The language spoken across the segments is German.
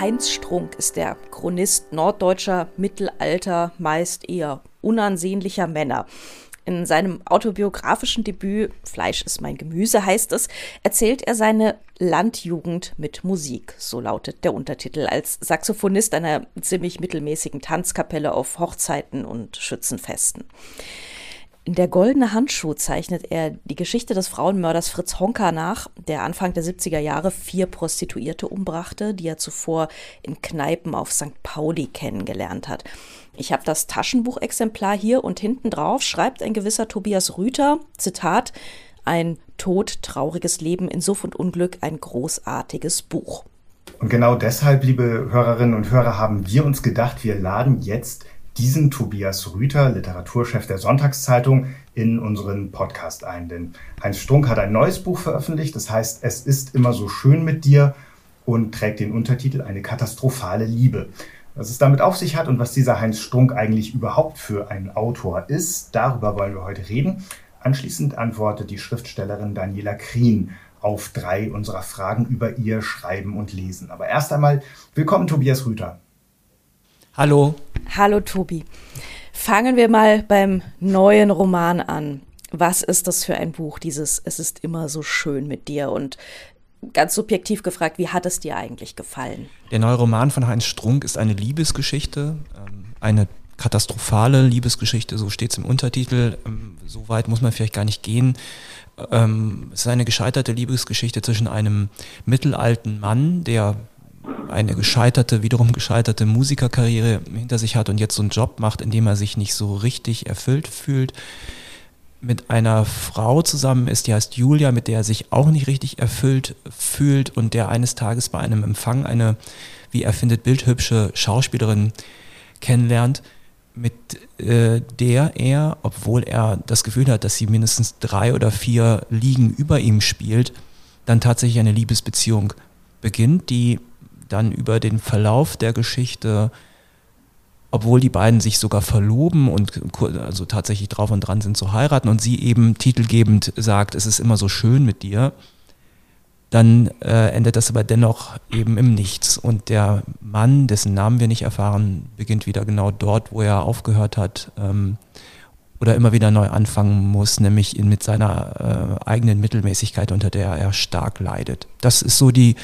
Heinz Strunk ist der Chronist norddeutscher Mittelalter, meist eher unansehnlicher Männer. In seinem autobiografischen Debüt Fleisch ist mein Gemüse heißt es, erzählt er seine Landjugend mit Musik, so lautet der Untertitel, als Saxophonist einer ziemlich mittelmäßigen Tanzkapelle auf Hochzeiten und Schützenfesten. In der goldene Handschuh zeichnet er die Geschichte des Frauenmörders Fritz Honka nach, der Anfang der 70er Jahre vier Prostituierte umbrachte, die er zuvor in Kneipen auf St. Pauli kennengelernt hat. Ich habe das Taschenbuchexemplar hier und hinten drauf schreibt ein gewisser Tobias Rüther, Zitat, ein todtrauriges Leben in Suff und Unglück, ein großartiges Buch. Und genau deshalb, liebe Hörerinnen und Hörer, haben wir uns gedacht, wir laden jetzt diesen Tobias Rüther, Literaturchef der Sonntagszeitung, in unseren Podcast ein. Denn Heinz Strunk hat ein neues Buch veröffentlicht, das heißt Es ist immer so schön mit dir und trägt den Untertitel Eine katastrophale Liebe. Was es damit auf sich hat und was dieser Heinz Strunk eigentlich überhaupt für ein Autor ist, darüber wollen wir heute reden. Anschließend antwortet die Schriftstellerin Daniela Krien auf drei unserer Fragen über ihr Schreiben und Lesen. Aber erst einmal willkommen Tobias Rüther. Hallo. Hallo Tobi. Fangen wir mal beim neuen Roman an. Was ist das für ein Buch, dieses Es ist immer so schön mit dir? Und ganz subjektiv gefragt, wie hat es dir eigentlich gefallen? Der neue Roman von Heinz Strunk ist eine Liebesgeschichte, ähm, eine katastrophale Liebesgeschichte, so steht es im Untertitel. Ähm, so weit muss man vielleicht gar nicht gehen. Ähm, es ist eine gescheiterte Liebesgeschichte zwischen einem mittelalten Mann, der eine gescheiterte, wiederum gescheiterte Musikerkarriere hinter sich hat und jetzt so einen Job macht, in dem er sich nicht so richtig erfüllt fühlt, mit einer Frau zusammen ist, die heißt Julia, mit der er sich auch nicht richtig erfüllt fühlt und der eines Tages bei einem Empfang eine, wie er findet, bildhübsche Schauspielerin kennenlernt, mit äh, der er, obwohl er das Gefühl hat, dass sie mindestens drei oder vier Ligen über ihm spielt, dann tatsächlich eine Liebesbeziehung beginnt, die dann über den Verlauf der Geschichte, obwohl die beiden sich sogar verloben und also tatsächlich drauf und dran sind zu heiraten und sie eben titelgebend sagt, es ist immer so schön mit dir, dann äh, endet das aber dennoch eben im Nichts. Und der Mann, dessen Namen wir nicht erfahren, beginnt wieder genau dort, wo er aufgehört hat ähm, oder immer wieder neu anfangen muss, nämlich in, mit seiner äh, eigenen Mittelmäßigkeit, unter der er stark leidet. Das ist so die,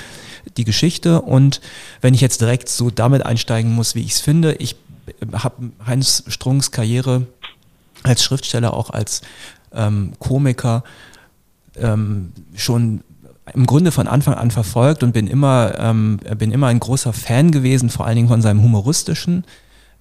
die Geschichte. Und wenn ich jetzt direkt so damit einsteigen muss, wie ich es finde, ich habe Heinz Strunks Karriere als Schriftsteller, auch als ähm, Komiker ähm, schon im Grunde von Anfang an verfolgt und bin immer, ähm, bin immer ein großer Fan gewesen, vor allen Dingen von seinem humoristischen,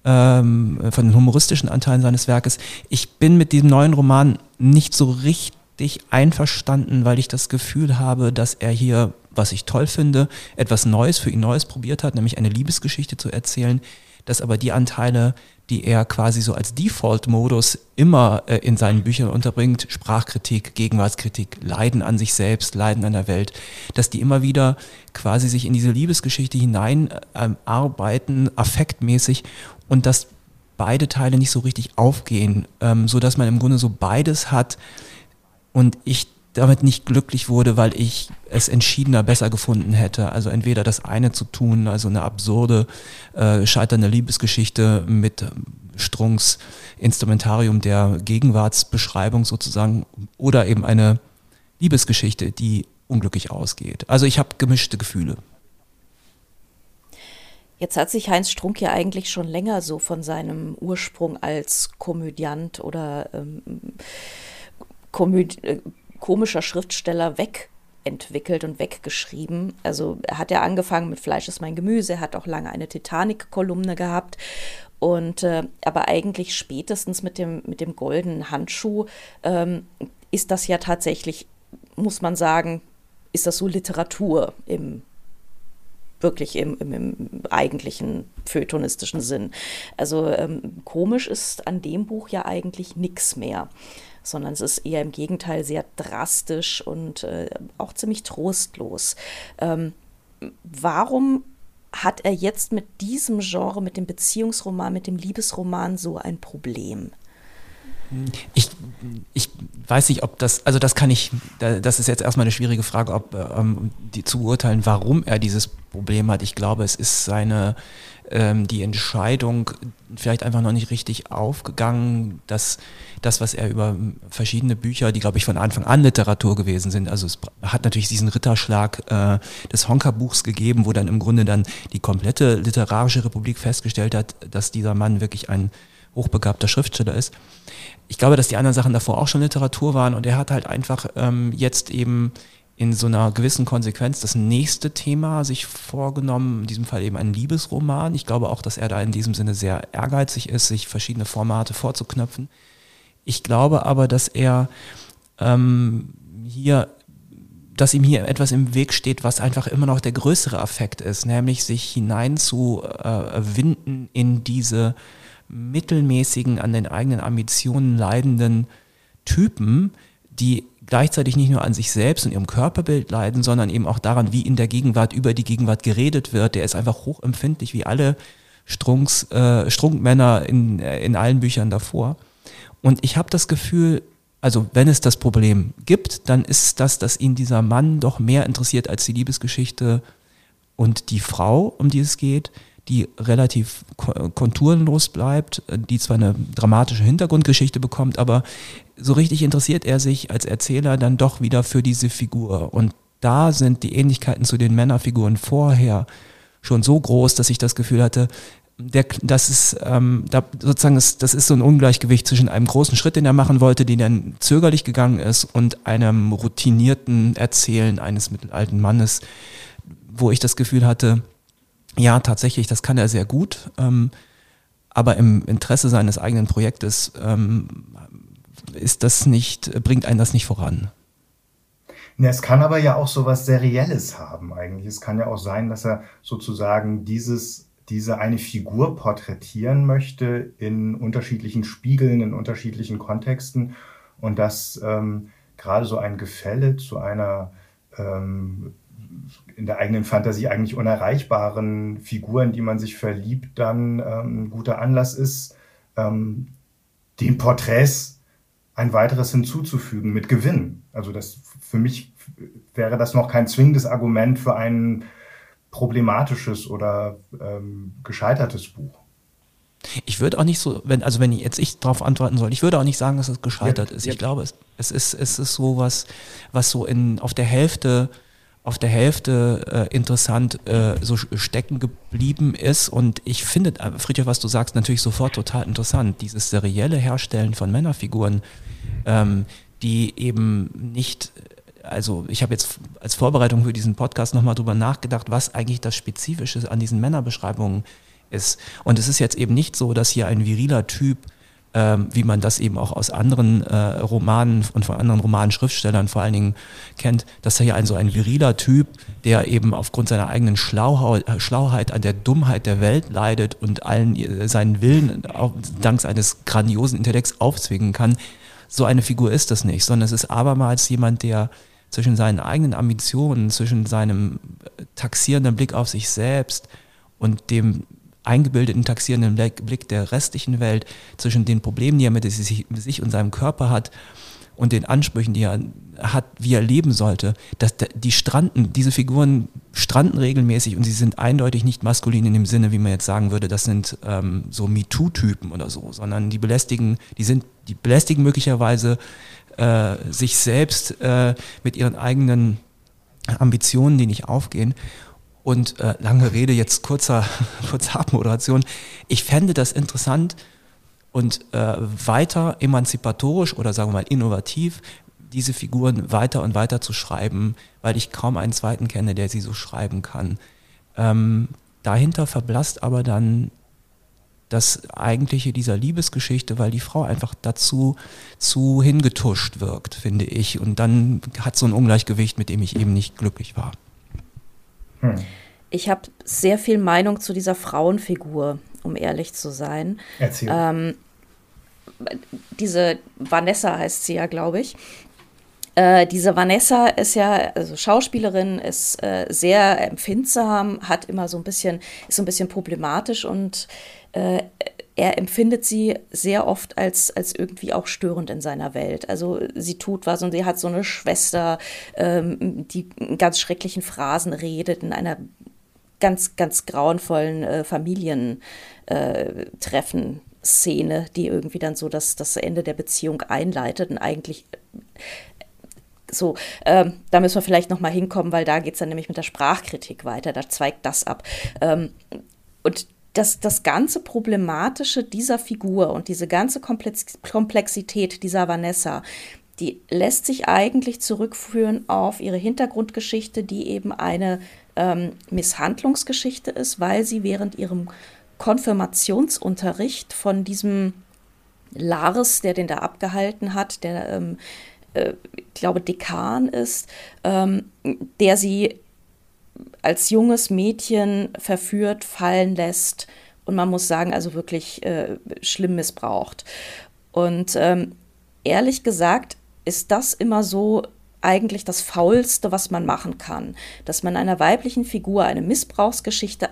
ähm, von den humoristischen Anteilen seines Werkes. Ich bin mit diesem neuen Roman nicht so richtig einverstanden, weil ich das Gefühl habe, dass er hier was ich toll finde, etwas Neues für ihn Neues probiert hat, nämlich eine Liebesgeschichte zu erzählen, dass aber die Anteile, die er quasi so als Default-Modus immer äh, in seinen Büchern unterbringt, Sprachkritik, Gegenwartskritik, Leiden an sich selbst, Leiden an der Welt, dass die immer wieder quasi sich in diese Liebesgeschichte hineinarbeiten, ähm, affektmäßig und dass beide Teile nicht so richtig aufgehen, ähm, so dass man im Grunde so beides hat und ich damit nicht glücklich wurde, weil ich es entschiedener besser gefunden hätte. Also entweder das eine zu tun, also eine absurde, äh, scheiternde Liebesgeschichte mit Strunks Instrumentarium der Gegenwartsbeschreibung sozusagen, oder eben eine Liebesgeschichte, die unglücklich ausgeht. Also ich habe gemischte Gefühle. Jetzt hat sich Heinz Strunk ja eigentlich schon länger so von seinem Ursprung als Komödiant oder ähm, Komöd äh, komischer Schriftsteller wegentwickelt und weggeschrieben. Also er hat ja angefangen mit Fleisch ist mein Gemüse, er hat auch lange eine Titanic-Kolumne gehabt. Und äh, aber eigentlich spätestens mit dem, mit dem goldenen Handschuh ähm, ist das ja tatsächlich, muss man sagen, ist das so Literatur im wirklich im, im, im eigentlichen feuilletonistischen Sinn. Also ähm, komisch ist an dem Buch ja eigentlich nichts mehr sondern es ist eher im Gegenteil sehr drastisch und äh, auch ziemlich trostlos. Ähm, warum hat er jetzt mit diesem Genre, mit dem Beziehungsroman, mit dem Liebesroman so ein Problem? Ich, ich weiß nicht, ob das, also das kann ich, das ist jetzt erstmal eine schwierige Frage, ob ähm, die zu beurteilen, warum er dieses Problem hat. Ich glaube, es ist seine, ähm, die Entscheidung vielleicht einfach noch nicht richtig aufgegangen, dass das, was er über verschiedene Bücher, die glaube ich von Anfang an Literatur gewesen sind, also es hat natürlich diesen Ritterschlag äh, des Honka-Buchs gegeben, wo dann im Grunde dann die komplette literarische Republik festgestellt hat, dass dieser Mann wirklich ein hochbegabter Schriftsteller ist. Ich glaube, dass die anderen Sachen davor auch schon Literatur waren und er hat halt einfach ähm, jetzt eben in so einer gewissen Konsequenz das nächste Thema sich vorgenommen, in diesem Fall eben ein Liebesroman. Ich glaube auch, dass er da in diesem Sinne sehr ehrgeizig ist, sich verschiedene Formate vorzuknöpfen. Ich glaube aber, dass er ähm, hier, dass ihm hier etwas im Weg steht, was einfach immer noch der größere Affekt ist, nämlich sich hineinzuwinden äh, in diese mittelmäßigen, an den eigenen Ambitionen leidenden Typen, die gleichzeitig nicht nur an sich selbst und ihrem Körperbild leiden, sondern eben auch daran, wie in der Gegenwart über die Gegenwart geredet wird. Der ist einfach hochempfindlich, wie alle Strunks, äh, Strunkmänner in, äh, in allen Büchern davor. Und ich habe das Gefühl, also wenn es das Problem gibt, dann ist das, dass ihn dieser Mann doch mehr interessiert als die Liebesgeschichte und die Frau, um die es geht, die relativ konturenlos bleibt, die zwar eine dramatische Hintergrundgeschichte bekommt, aber so richtig interessiert er sich als Erzähler dann doch wieder für diese Figur. Und da sind die Ähnlichkeiten zu den Männerfiguren vorher schon so groß, dass ich das Gefühl hatte, der, das ist ähm, da sozusagen ist, das ist so ein Ungleichgewicht zwischen einem großen Schritt, den er machen wollte, den dann zögerlich gegangen ist, und einem routinierten Erzählen eines mittelalten Mannes, wo ich das Gefühl hatte, ja, tatsächlich, das kann er sehr gut, ähm, aber im Interesse seines eigenen Projektes ähm, ist das nicht, bringt einen das nicht voran. Ja, es kann aber ja auch so was Serielles haben eigentlich. Es kann ja auch sein, dass er sozusagen dieses, diese eine Figur porträtieren möchte in unterschiedlichen Spiegeln, in unterschiedlichen Kontexten und dass ähm, gerade so ein Gefälle zu einer ähm, in der eigenen Fantasie eigentlich unerreichbaren Figuren, die man sich verliebt, dann ähm, ein guter Anlass ist, ähm, den Porträts ein weiteres hinzuzufügen mit Gewinn. Also das für mich wäre das noch kein zwingendes Argument für ein problematisches oder ähm, gescheitertes Buch. Ich würde auch nicht so, wenn, also wenn jetzt ich darauf antworten soll, ich würde auch nicht sagen, dass es gescheitert ja, ist. Ich ja. glaube, es, es, ist, es ist so was, was so in, auf der Hälfte auf der Hälfte äh, interessant äh, so stecken geblieben ist. Und ich finde, äh, Friedrich, was du sagst, natürlich sofort total interessant. Dieses serielle Herstellen von Männerfiguren, ähm, die eben nicht, also ich habe jetzt als Vorbereitung für diesen Podcast nochmal drüber nachgedacht, was eigentlich das Spezifische an diesen Männerbeschreibungen ist. Und es ist jetzt eben nicht so, dass hier ein viriler Typ ähm, wie man das eben auch aus anderen äh, Romanen und von anderen Romanschriftstellern vor allen Dingen kennt, dass er hier ein so ein viriler Typ, der eben aufgrund seiner eigenen Schlauheit, äh, Schlauheit an der Dummheit der Welt leidet und allen seinen Willen auch dank seines grandiosen Intellekts aufzwingen kann. So eine Figur ist das nicht, sondern es ist abermals jemand, der zwischen seinen eigenen Ambitionen, zwischen seinem äh, taxierenden Blick auf sich selbst und dem eingebildeten, taxierenden Blick der restlichen Welt zwischen den Problemen, die er mit sich und seinem Körper hat und den Ansprüchen, die er hat, wie er leben sollte, dass die stranden, diese Figuren stranden regelmäßig und sie sind eindeutig nicht maskulin in dem Sinne, wie man jetzt sagen würde, das sind ähm, so MeToo-Typen oder so, sondern die belästigen, die sind, die belästigen möglicherweise äh, sich selbst äh, mit ihren eigenen Ambitionen, die nicht aufgehen. Und äh, lange Rede, jetzt kurzer, kurze Abmoderation. Ich fände das interessant und äh, weiter emanzipatorisch oder sagen wir mal innovativ, diese Figuren weiter und weiter zu schreiben, weil ich kaum einen zweiten kenne, der sie so schreiben kann. Ähm, dahinter verblasst aber dann das eigentliche dieser Liebesgeschichte, weil die Frau einfach dazu zu hingetuscht wirkt, finde ich. Und dann hat so ein Ungleichgewicht, mit dem ich eben nicht glücklich war. Hm. Ich habe sehr viel Meinung zu dieser Frauenfigur, um ehrlich zu sein. Erzähl. Ähm, diese Vanessa heißt sie ja, glaube ich. Äh, diese Vanessa ist ja, also Schauspielerin, ist äh, sehr empfindsam, hat immer so ein bisschen, ist so ein bisschen problematisch und äh, er empfindet sie sehr oft als, als irgendwie auch störend in seiner Welt. Also sie tut was und sie hat so eine Schwester, ähm, die in ganz schrecklichen Phrasen redet, in einer ganz, ganz grauenvollen äh, Familientreffen. Äh, Szene, die irgendwie dann so das, das Ende der Beziehung einleitet und eigentlich so, ähm, da müssen wir vielleicht noch mal hinkommen, weil da geht es dann nämlich mit der Sprachkritik weiter, da zweigt das ab. Ähm, und das, das ganze Problematische dieser Figur und diese ganze Komplexität dieser Vanessa, die lässt sich eigentlich zurückführen auf ihre Hintergrundgeschichte, die eben eine ähm, Misshandlungsgeschichte ist, weil sie während ihrem Konfirmationsunterricht von diesem Lars, der den da abgehalten hat, der, ähm, äh, ich glaube, Dekan ist, ähm, der sie als junges Mädchen verführt, fallen lässt und man muss sagen, also wirklich äh, schlimm missbraucht. Und ähm, ehrlich gesagt ist das immer so eigentlich das Faulste, was man machen kann, dass man einer weiblichen Figur eine Missbrauchsgeschichte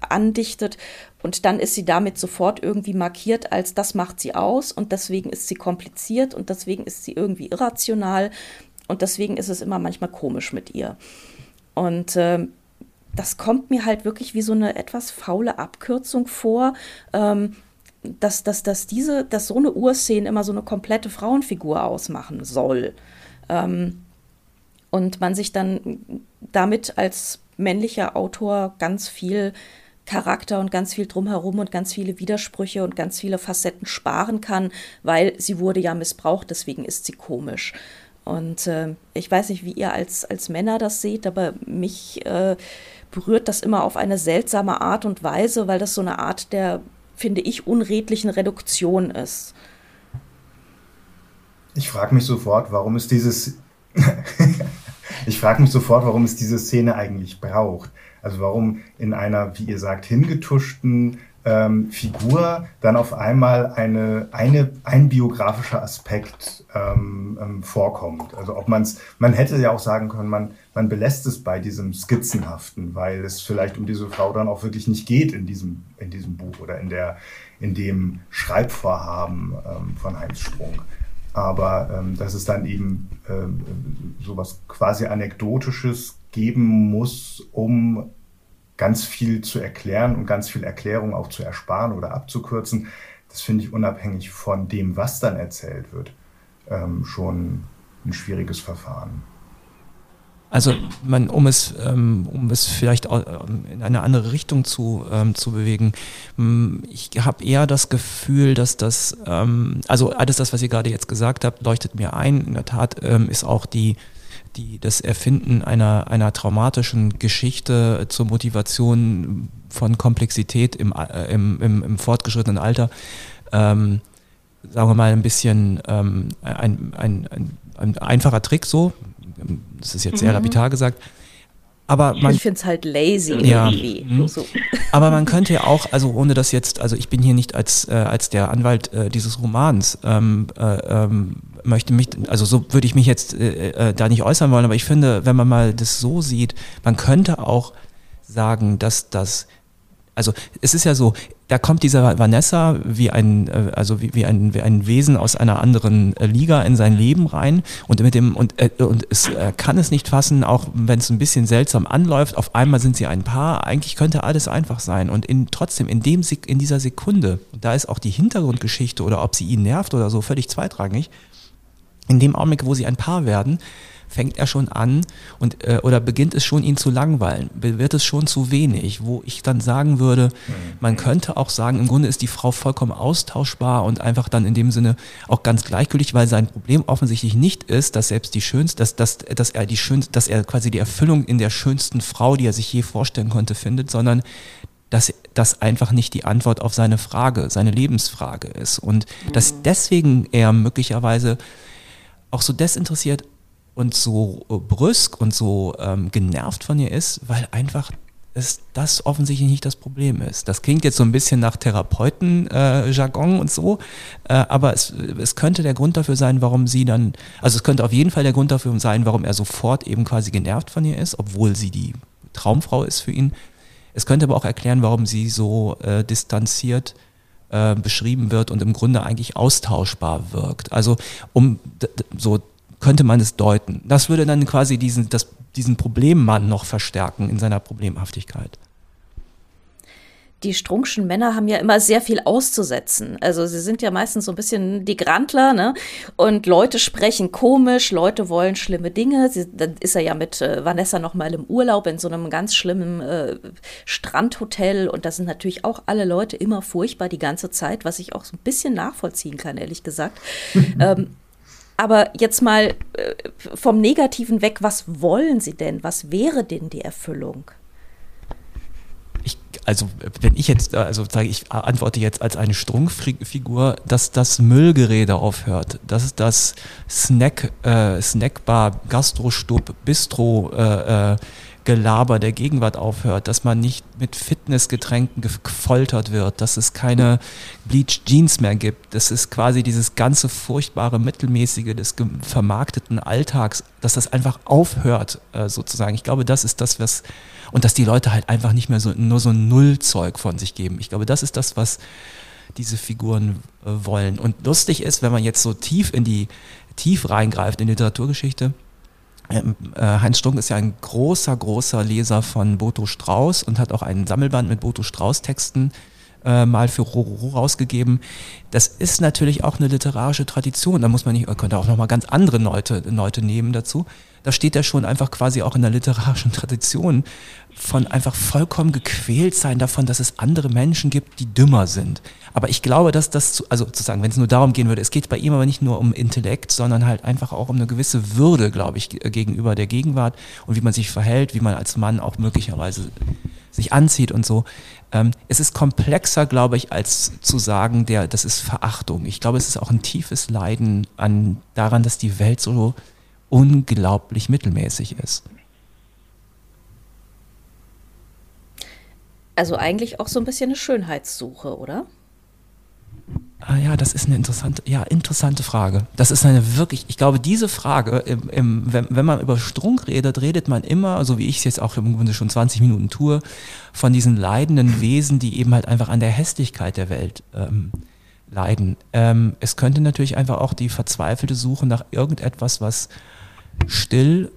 andichtet und dann ist sie damit sofort irgendwie markiert als das macht sie aus und deswegen ist sie kompliziert und deswegen ist sie irgendwie irrational und deswegen ist es immer manchmal komisch mit ihr. Und äh, das kommt mir halt wirklich wie so eine etwas faule Abkürzung vor, ähm, dass, dass, dass, diese, dass so eine Urszene immer so eine komplette Frauenfigur ausmachen soll. Ähm, und man sich dann damit als männlicher Autor ganz viel Charakter und ganz viel drumherum und ganz viele Widersprüche und ganz viele Facetten sparen kann, weil sie wurde ja missbraucht, deswegen ist sie komisch. Und äh, ich weiß nicht, wie ihr als, als Männer das seht, aber mich äh, berührt das immer auf eine seltsame Art und Weise, weil das so eine Art der, finde ich, unredlichen Reduktion ist. Ich frage mich sofort, warum es dieses. ich frage mich sofort, warum es diese Szene eigentlich braucht. Also warum in einer, wie ihr sagt, hingetuschten ähm, Figur dann auf einmal eine, eine, ein biografischer Aspekt ähm, ähm, vorkommt. Also ob man es, man hätte ja auch sagen können, man, man belässt es bei diesem Skizzenhaften, weil es vielleicht um diese Frau dann auch wirklich nicht geht in diesem, in diesem Buch oder in, der, in dem Schreibvorhaben ähm, von Heinz Strunk. Aber ähm, dass es dann eben ähm, sowas quasi Anekdotisches geben muss, um ganz viel zu erklären und ganz viel Erklärung auch zu ersparen oder abzukürzen, das finde ich unabhängig von dem, was dann erzählt wird, ähm, schon ein schwieriges Verfahren. Also man, um es, ähm, um es vielleicht ähm, in eine andere Richtung zu, ähm, zu bewegen, ich habe eher das Gefühl, dass das, also alles das, was ihr gerade jetzt gesagt habt, leuchtet mir ein. In der Tat ist auch die die, das Erfinden einer, einer traumatischen Geschichte zur Motivation von Komplexität im, äh, im, im, im, fortgeschrittenen Alter, ähm, sagen wir mal, ein bisschen ähm, ein, ein, ein, ein, einfacher Trick so. Das ist jetzt sehr mhm. lapidar gesagt. Aber man, ich finde es halt lazy ja, irgendwie. Mhm. So. Aber man könnte ja auch, also ohne das jetzt, also ich bin hier nicht als, äh, als der Anwalt äh, dieses Romans, ähm, äh, ähm, möchte mich, also so würde ich mich jetzt äh, äh, da nicht äußern wollen, aber ich finde, wenn man mal das so sieht, man könnte auch sagen, dass das also es ist ja so, da kommt dieser Vanessa wie ein, äh, also wie, wie, ein, wie ein Wesen aus einer anderen äh, Liga in sein Leben rein und mit dem und, äh, und es kann es nicht fassen, auch wenn es ein bisschen seltsam anläuft. Auf einmal sind sie ein Paar. Eigentlich könnte alles einfach sein und in, trotzdem in dem in dieser Sekunde, da ist auch die Hintergrundgeschichte oder ob sie ihn nervt oder so völlig zweitrangig. In dem Augenblick, wo sie ein Paar werden, fängt er schon an und äh, oder beginnt es schon ihn zu langweilen, wird es schon zu wenig, wo ich dann sagen würde, man könnte auch sagen, im Grunde ist die Frau vollkommen austauschbar und einfach dann in dem Sinne auch ganz gleichgültig, weil sein Problem offensichtlich nicht ist, dass selbst die schönste, dass, dass, dass er die schönste, dass er quasi die Erfüllung in der schönsten Frau, die er sich je vorstellen konnte, findet, sondern dass das einfach nicht die Antwort auf seine Frage, seine Lebensfrage ist. Und dass mhm. deswegen er möglicherweise auch so desinteressiert und so äh, brüsk und so ähm, genervt von ihr ist, weil einfach es das offensichtlich nicht das Problem ist. Das klingt jetzt so ein bisschen nach Therapeuten-Jargon äh, und so, äh, aber es, es könnte der Grund dafür sein, warum sie dann, also es könnte auf jeden Fall der Grund dafür sein, warum er sofort eben quasi genervt von ihr ist, obwohl sie die Traumfrau ist für ihn. Es könnte aber auch erklären, warum sie so äh, distanziert äh, beschrieben wird und im Grunde eigentlich austauschbar wirkt. Also um so könnte man es deuten. Das würde dann quasi diesen, das, diesen Problemmann noch verstärken in seiner Problemhaftigkeit die Strunkschen Männer haben ja immer sehr viel auszusetzen. Also sie sind ja meistens so ein bisschen die Grantler, ne? Und Leute sprechen komisch, Leute wollen schlimme Dinge. Sie, dann ist er ja mit äh, Vanessa noch mal im Urlaub in so einem ganz schlimmen äh, Strandhotel und da sind natürlich auch alle Leute immer furchtbar die ganze Zeit, was ich auch so ein bisschen nachvollziehen kann, ehrlich gesagt. ähm, aber jetzt mal äh, vom Negativen weg, was wollen Sie denn? Was wäre denn die Erfüllung? also wenn ich jetzt, also sage ich, antworte jetzt als eine Strunkfigur, dass das Müllgerede aufhört, dass das Snack, äh, Snackbar, Gastrostub, Bistro, äh, äh, Gelaber der Gegenwart aufhört, dass man nicht mit Fitnessgetränken gefoltert wird, dass es keine Bleach Jeans mehr gibt, dass es quasi dieses ganze furchtbare Mittelmäßige des vermarkteten Alltags, dass das einfach aufhört, äh, sozusagen. Ich glaube, das ist das, was und dass die Leute halt einfach nicht mehr so nur so Nullzeug von sich geben. Ich glaube, das ist das, was diese Figuren äh, wollen. Und lustig ist, wenn man jetzt so tief in die tief reingreift in die Literaturgeschichte. Ähm, äh, Heinz Strunk ist ja ein großer, großer Leser von Boto Strauß und hat auch einen Sammelband mit Boto Strauß Texten äh, mal für Rororo rausgegeben. Das ist natürlich auch eine literarische Tradition. Da muss man nicht, man könnte auch noch mal ganz andere Leute, Leute nehmen dazu. Da steht er schon einfach quasi auch in der literarischen Tradition von einfach vollkommen gequält sein davon, dass es andere Menschen gibt, die dümmer sind. Aber ich glaube, dass das, also sozusagen, wenn es nur darum gehen würde, es geht bei ihm aber nicht nur um Intellekt, sondern halt einfach auch um eine gewisse Würde, glaube ich, gegenüber der Gegenwart und wie man sich verhält, wie man als Mann auch möglicherweise sich anzieht und so. Ähm, es ist komplexer, glaube ich, als zu sagen, der, das ist Verachtung. Ich glaube, es ist auch ein tiefes Leiden an, daran, dass die Welt so unglaublich mittelmäßig ist. Also eigentlich auch so ein bisschen eine Schönheitssuche, oder? Ah ja, das ist eine interessante, ja, interessante Frage. Das ist eine wirklich, ich glaube, diese Frage, im, im, wenn, wenn man über Strunk redet, redet man immer, so wie ich es jetzt auch im Grunde schon 20 Minuten tue, von diesen leidenden Wesen, die eben halt einfach an der Hässlichkeit der Welt ähm, leiden. Ähm, es könnte natürlich einfach auch die verzweifelte Suche nach irgendetwas, was still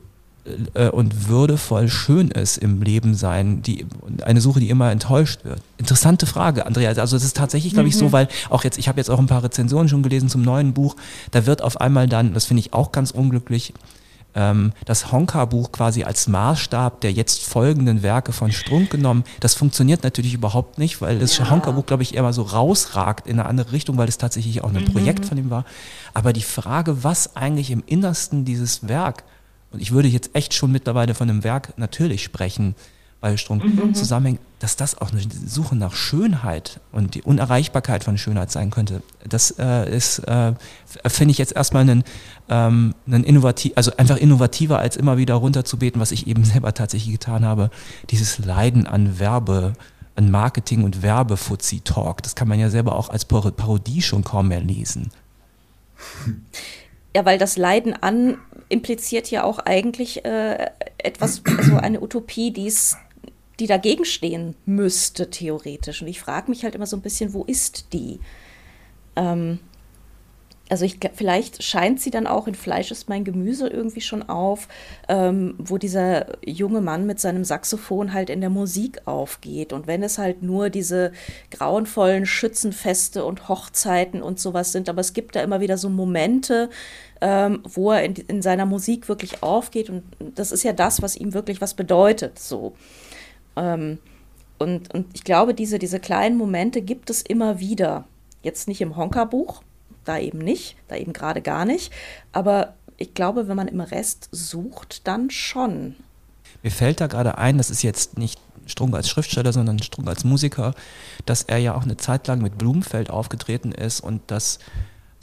äh, und würdevoll schön ist im Leben sein, die, eine Suche, die immer enttäuscht wird. Interessante Frage, Andrea. Also es ist tatsächlich, glaube ich, so, mhm. weil auch jetzt, ich habe jetzt auch ein paar Rezensionen schon gelesen zum neuen Buch, da wird auf einmal dann, das finde ich auch ganz unglücklich, das Honka-Buch quasi als Maßstab der jetzt folgenden Werke von Strunk genommen. Das funktioniert natürlich überhaupt nicht, weil das ja. Honka-Buch, glaube ich, eher mal so rausragt in eine andere Richtung, weil es tatsächlich auch ein mhm. Projekt von ihm war. Aber die Frage, was eigentlich im Innersten dieses Werk und ich würde jetzt echt schon mittlerweile von einem Werk natürlich sprechen, bei Strunk mhm. zusammenhängt, dass das auch eine Suche nach Schönheit und die Unerreichbarkeit von Schönheit sein könnte. Das äh, ist, äh, finde ich jetzt erstmal einen, ähm, einen innovativ, also einfach innovativer als immer wieder runterzubeten, was ich eben selber tatsächlich getan habe. Dieses Leiden an Werbe, an Marketing und Werbefuzzi-Talk, das kann man ja selber auch als Parodie schon kaum mehr lesen. Ja, weil das Leiden an impliziert ja auch eigentlich äh, etwas, also eine Utopie, die die dagegen stehen müsste, theoretisch. Und ich frage mich halt immer so ein bisschen, wo ist die? Ähm, also ich, vielleicht scheint sie dann auch in Fleisch ist mein Gemüse irgendwie schon auf, ähm, wo dieser junge Mann mit seinem Saxophon halt in der Musik aufgeht. Und wenn es halt nur diese grauenvollen Schützenfeste und Hochzeiten und sowas sind, aber es gibt da immer wieder so Momente, ähm, wo er in, in seiner Musik wirklich aufgeht. Und das ist ja das, was ihm wirklich was bedeutet. So. Ähm, und, und ich glaube, diese, diese kleinen Momente gibt es immer wieder. Jetzt nicht im Honka-Buch, da eben nicht, da eben gerade gar nicht. Aber ich glaube, wenn man im Rest sucht, dann schon. Mir fällt da gerade ein, das ist jetzt nicht Strunk als Schriftsteller, sondern Strunk als Musiker, dass er ja auch eine Zeit lang mit Blumenfeld aufgetreten ist und dass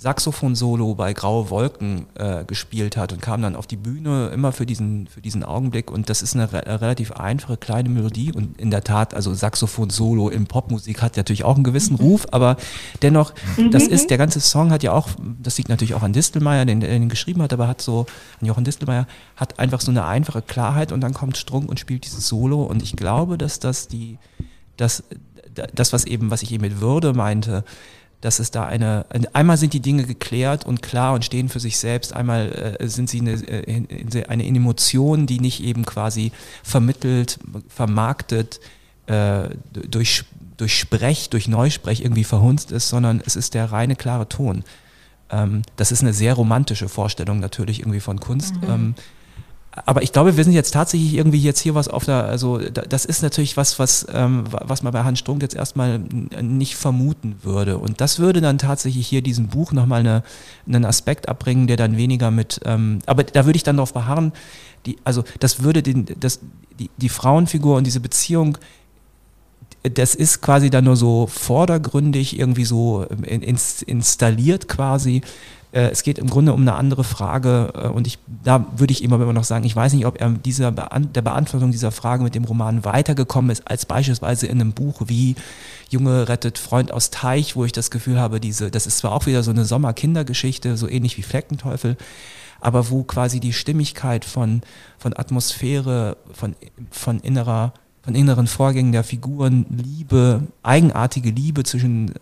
Saxophon-Solo bei Graue Wolken äh, gespielt hat und kam dann auf die Bühne immer für diesen, für diesen Augenblick. Und das ist eine re relativ einfache kleine Melodie. Und in der Tat, also Saxophon-Solo in Popmusik hat natürlich auch einen gewissen mhm. Ruf, aber dennoch, mhm. das ist, der ganze Song hat ja auch, das liegt natürlich auch an Distelmeier, den er den geschrieben hat, aber hat so, an Jochen Distelmeier, hat einfach so eine einfache Klarheit und dann kommt Strunk und spielt dieses Solo. Und ich glaube, dass das die, dass das, was eben, was ich eben mit Würde meinte, dass es da eine, einmal sind die Dinge geklärt und klar und stehen für sich selbst, einmal äh, sind sie eine, äh, eine Emotion, die nicht eben quasi vermittelt, vermarktet, äh, durch, durch Sprech, durch Neusprech irgendwie verhunzt ist, sondern es ist der reine, klare Ton. Ähm, das ist eine sehr romantische Vorstellung natürlich irgendwie von Kunst. Mhm. Ähm, aber ich glaube, wir sind jetzt tatsächlich irgendwie jetzt hier was auf der, also das ist natürlich was, was, ähm, was man bei Hans Strunk jetzt erstmal nicht vermuten würde. Und das würde dann tatsächlich hier diesem Buch nochmal eine, einen Aspekt abbringen, der dann weniger mit, ähm, aber da würde ich dann darauf beharren, die, also das würde den, das, die, die Frauenfigur und diese Beziehung, das ist quasi dann nur so vordergründig irgendwie so ähm, installiert quasi es geht im Grunde um eine andere Frage äh, und ich, da würde ich immer immer noch sagen, ich weiß nicht, ob er dieser Beant der Beantwortung dieser Frage mit dem Roman weitergekommen ist, als beispielsweise in einem Buch wie Junge rettet Freund aus Teich, wo ich das Gefühl habe, diese, das ist zwar auch wieder so eine Sommerkindergeschichte, so ähnlich wie Fleckenteufel, aber wo quasi die Stimmigkeit von, von Atmosphäre, von, von innerer von inneren Vorgängen der Figuren, Liebe, eigenartige Liebe zwischen äh,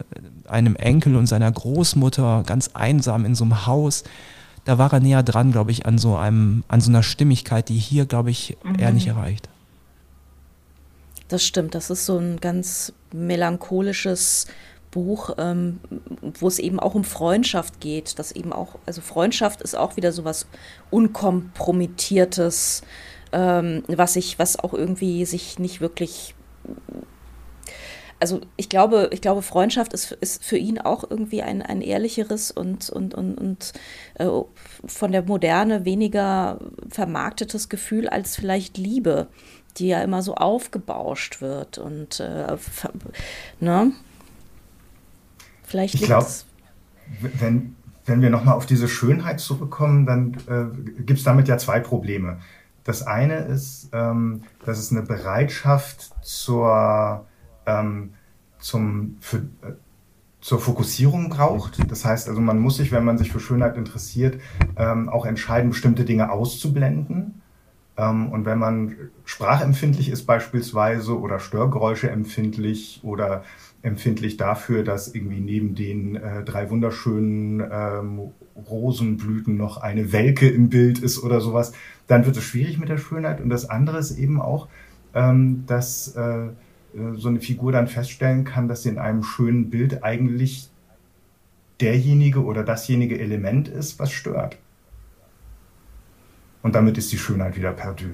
einem Enkel und seiner Großmutter, ganz einsam in so einem Haus. Da war er näher dran, glaube ich, an so einem, an so einer Stimmigkeit, die hier, glaube ich, mhm. er nicht erreicht. Das stimmt, das ist so ein ganz melancholisches Buch, ähm, wo es eben auch um Freundschaft geht. Das eben auch, also Freundschaft ist auch wieder so was Unkompromittiertes, ähm, was ich, was auch irgendwie sich nicht wirklich also ich glaube, ich glaube, Freundschaft ist, ist für ihn auch irgendwie ein, ein ehrlicheres und, und, und, und äh, von der Moderne weniger vermarktetes Gefühl als vielleicht Liebe, die ja immer so aufgebauscht wird. Und äh, ne? Vielleicht ich glaube, wenn, wenn wir nochmal auf diese Schönheit zurückkommen, dann äh, gibt es damit ja zwei Probleme. Das eine ist, ähm, dass es eine Bereitschaft zur, ähm, zum, für, äh, zur Fokussierung braucht. Das heißt also, man muss sich, wenn man sich für Schönheit interessiert, ähm, auch entscheiden, bestimmte Dinge auszublenden. Ähm, und wenn man sprachempfindlich ist beispielsweise oder Störgeräusche empfindlich oder empfindlich dafür, dass irgendwie neben den äh, drei wunderschönen ähm, Rosenblüten noch eine Welke im Bild ist oder sowas, dann wird es schwierig mit der Schönheit. Und das andere ist eben auch, ähm, dass äh, so eine Figur dann feststellen kann, dass sie in einem schönen Bild eigentlich derjenige oder dasjenige Element ist, was stört. Und damit ist die Schönheit wieder perdu.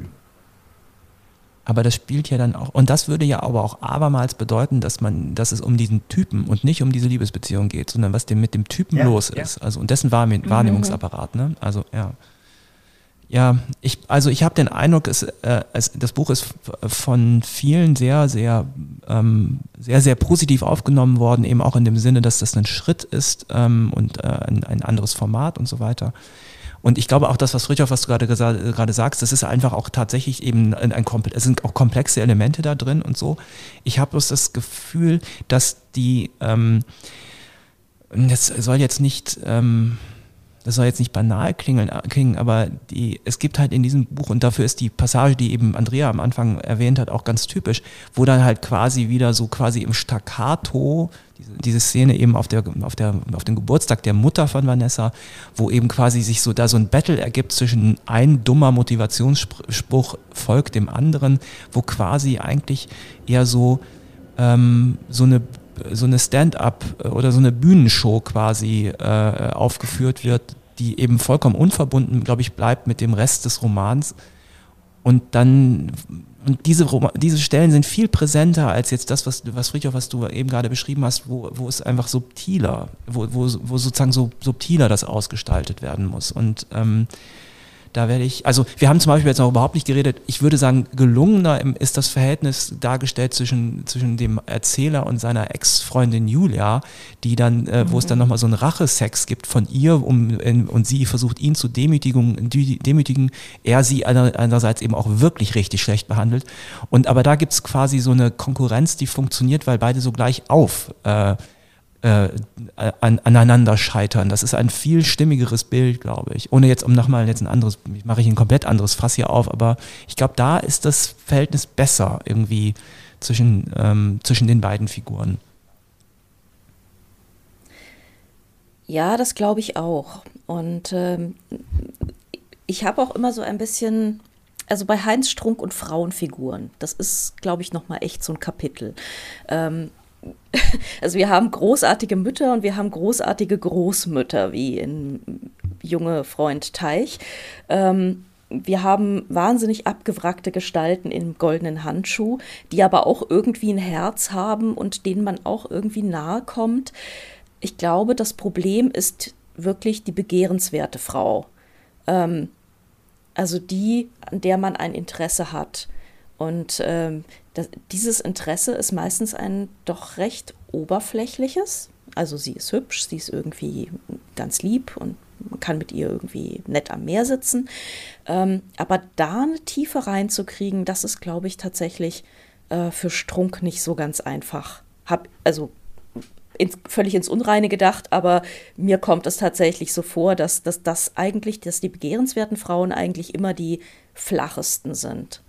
Aber das spielt ja dann auch, und das würde ja aber auch abermals bedeuten, dass man, dass es um diesen Typen und nicht um diese Liebesbeziehung geht, sondern was dem mit dem Typen ja, los ist. Ja. Also und dessen mhm. Wahrnehmungsapparat, ne? Also ja. Ja, ich, also ich habe den Eindruck, es, äh, es, das Buch ist von vielen sehr, sehr, ähm, sehr, sehr positiv aufgenommen worden, eben auch in dem Sinne, dass das ein Schritt ist ähm, und äh, ein, ein anderes Format und so weiter. Und ich glaube auch das, was Friedhoff, was du gerade, gerade sagst, das ist einfach auch tatsächlich eben ein, ein es sind auch komplexe Elemente da drin und so. Ich habe bloß das Gefühl, dass die, ähm, das soll jetzt nicht, ähm, das soll jetzt nicht banal klingeln, klingen, aber die, es gibt halt in diesem Buch, und dafür ist die Passage, die eben Andrea am Anfang erwähnt hat, auch ganz typisch, wo dann halt quasi wieder so quasi im Staccato diese, diese Szene eben auf, der, auf, der, auf dem Geburtstag der Mutter von Vanessa, wo eben quasi sich so da so ein Battle ergibt zwischen ein dummer Motivationsspruch folgt dem anderen, wo quasi eigentlich eher so, ähm, so eine so eine Stand-up äh, oder so eine Bühnenshow quasi äh, aufgeführt wird, die eben vollkommen unverbunden, glaube ich, bleibt mit dem Rest des Romans. Und dann, und diese, diese Stellen sind viel präsenter als jetzt das, was, was Friedhoff, was du eben gerade beschrieben hast, wo, wo es einfach subtiler, wo, wo, wo sozusagen so subtiler das ausgestaltet werden muss. Und ähm, da werde ich, also wir haben zum Beispiel jetzt noch überhaupt nicht geredet, ich würde sagen, gelungener ist das Verhältnis dargestellt zwischen, zwischen dem Erzähler und seiner Ex-Freundin Julia, die dann, äh, wo mhm. es dann nochmal so einen Rachesex gibt von ihr um, in, und sie versucht ihn zu demütigen, demütigen, er sie einerseits eben auch wirklich richtig schlecht behandelt. Und aber da gibt es quasi so eine Konkurrenz, die funktioniert, weil beide so gleich auf äh, äh, an, aneinander scheitern. Das ist ein viel stimmigeres Bild, glaube ich. Ohne jetzt um nochmal jetzt ein anderes, mache ich ein komplett anderes Fass hier auf, aber ich glaube, da ist das Verhältnis besser irgendwie zwischen, ähm, zwischen den beiden Figuren. Ja, das glaube ich auch. Und ähm, ich habe auch immer so ein bisschen, also bei Heinz Strunk und Frauenfiguren, das ist, glaube ich, nochmal echt so ein Kapitel. Ähm, also wir haben großartige Mütter und wir haben großartige Großmütter, wie in Junge Freund Teich. Ähm, wir haben wahnsinnig abgewrackte Gestalten im goldenen Handschuh, die aber auch irgendwie ein Herz haben und denen man auch irgendwie nahe kommt. Ich glaube, das Problem ist wirklich die begehrenswerte Frau. Ähm, also die, an der man ein Interesse hat. Und ähm, das, dieses Interesse ist meistens ein doch recht oberflächliches. Also sie ist hübsch, sie ist irgendwie ganz lieb und man kann mit ihr irgendwie nett am Meer sitzen. Ähm, aber da eine Tiefe reinzukriegen, das ist, glaube ich, tatsächlich äh, für Strunk nicht so ganz einfach. Hab, also ins, völlig ins Unreine gedacht, aber mir kommt es tatsächlich so vor, dass, dass das eigentlich, dass die begehrenswerten Frauen eigentlich immer die flachesten sind.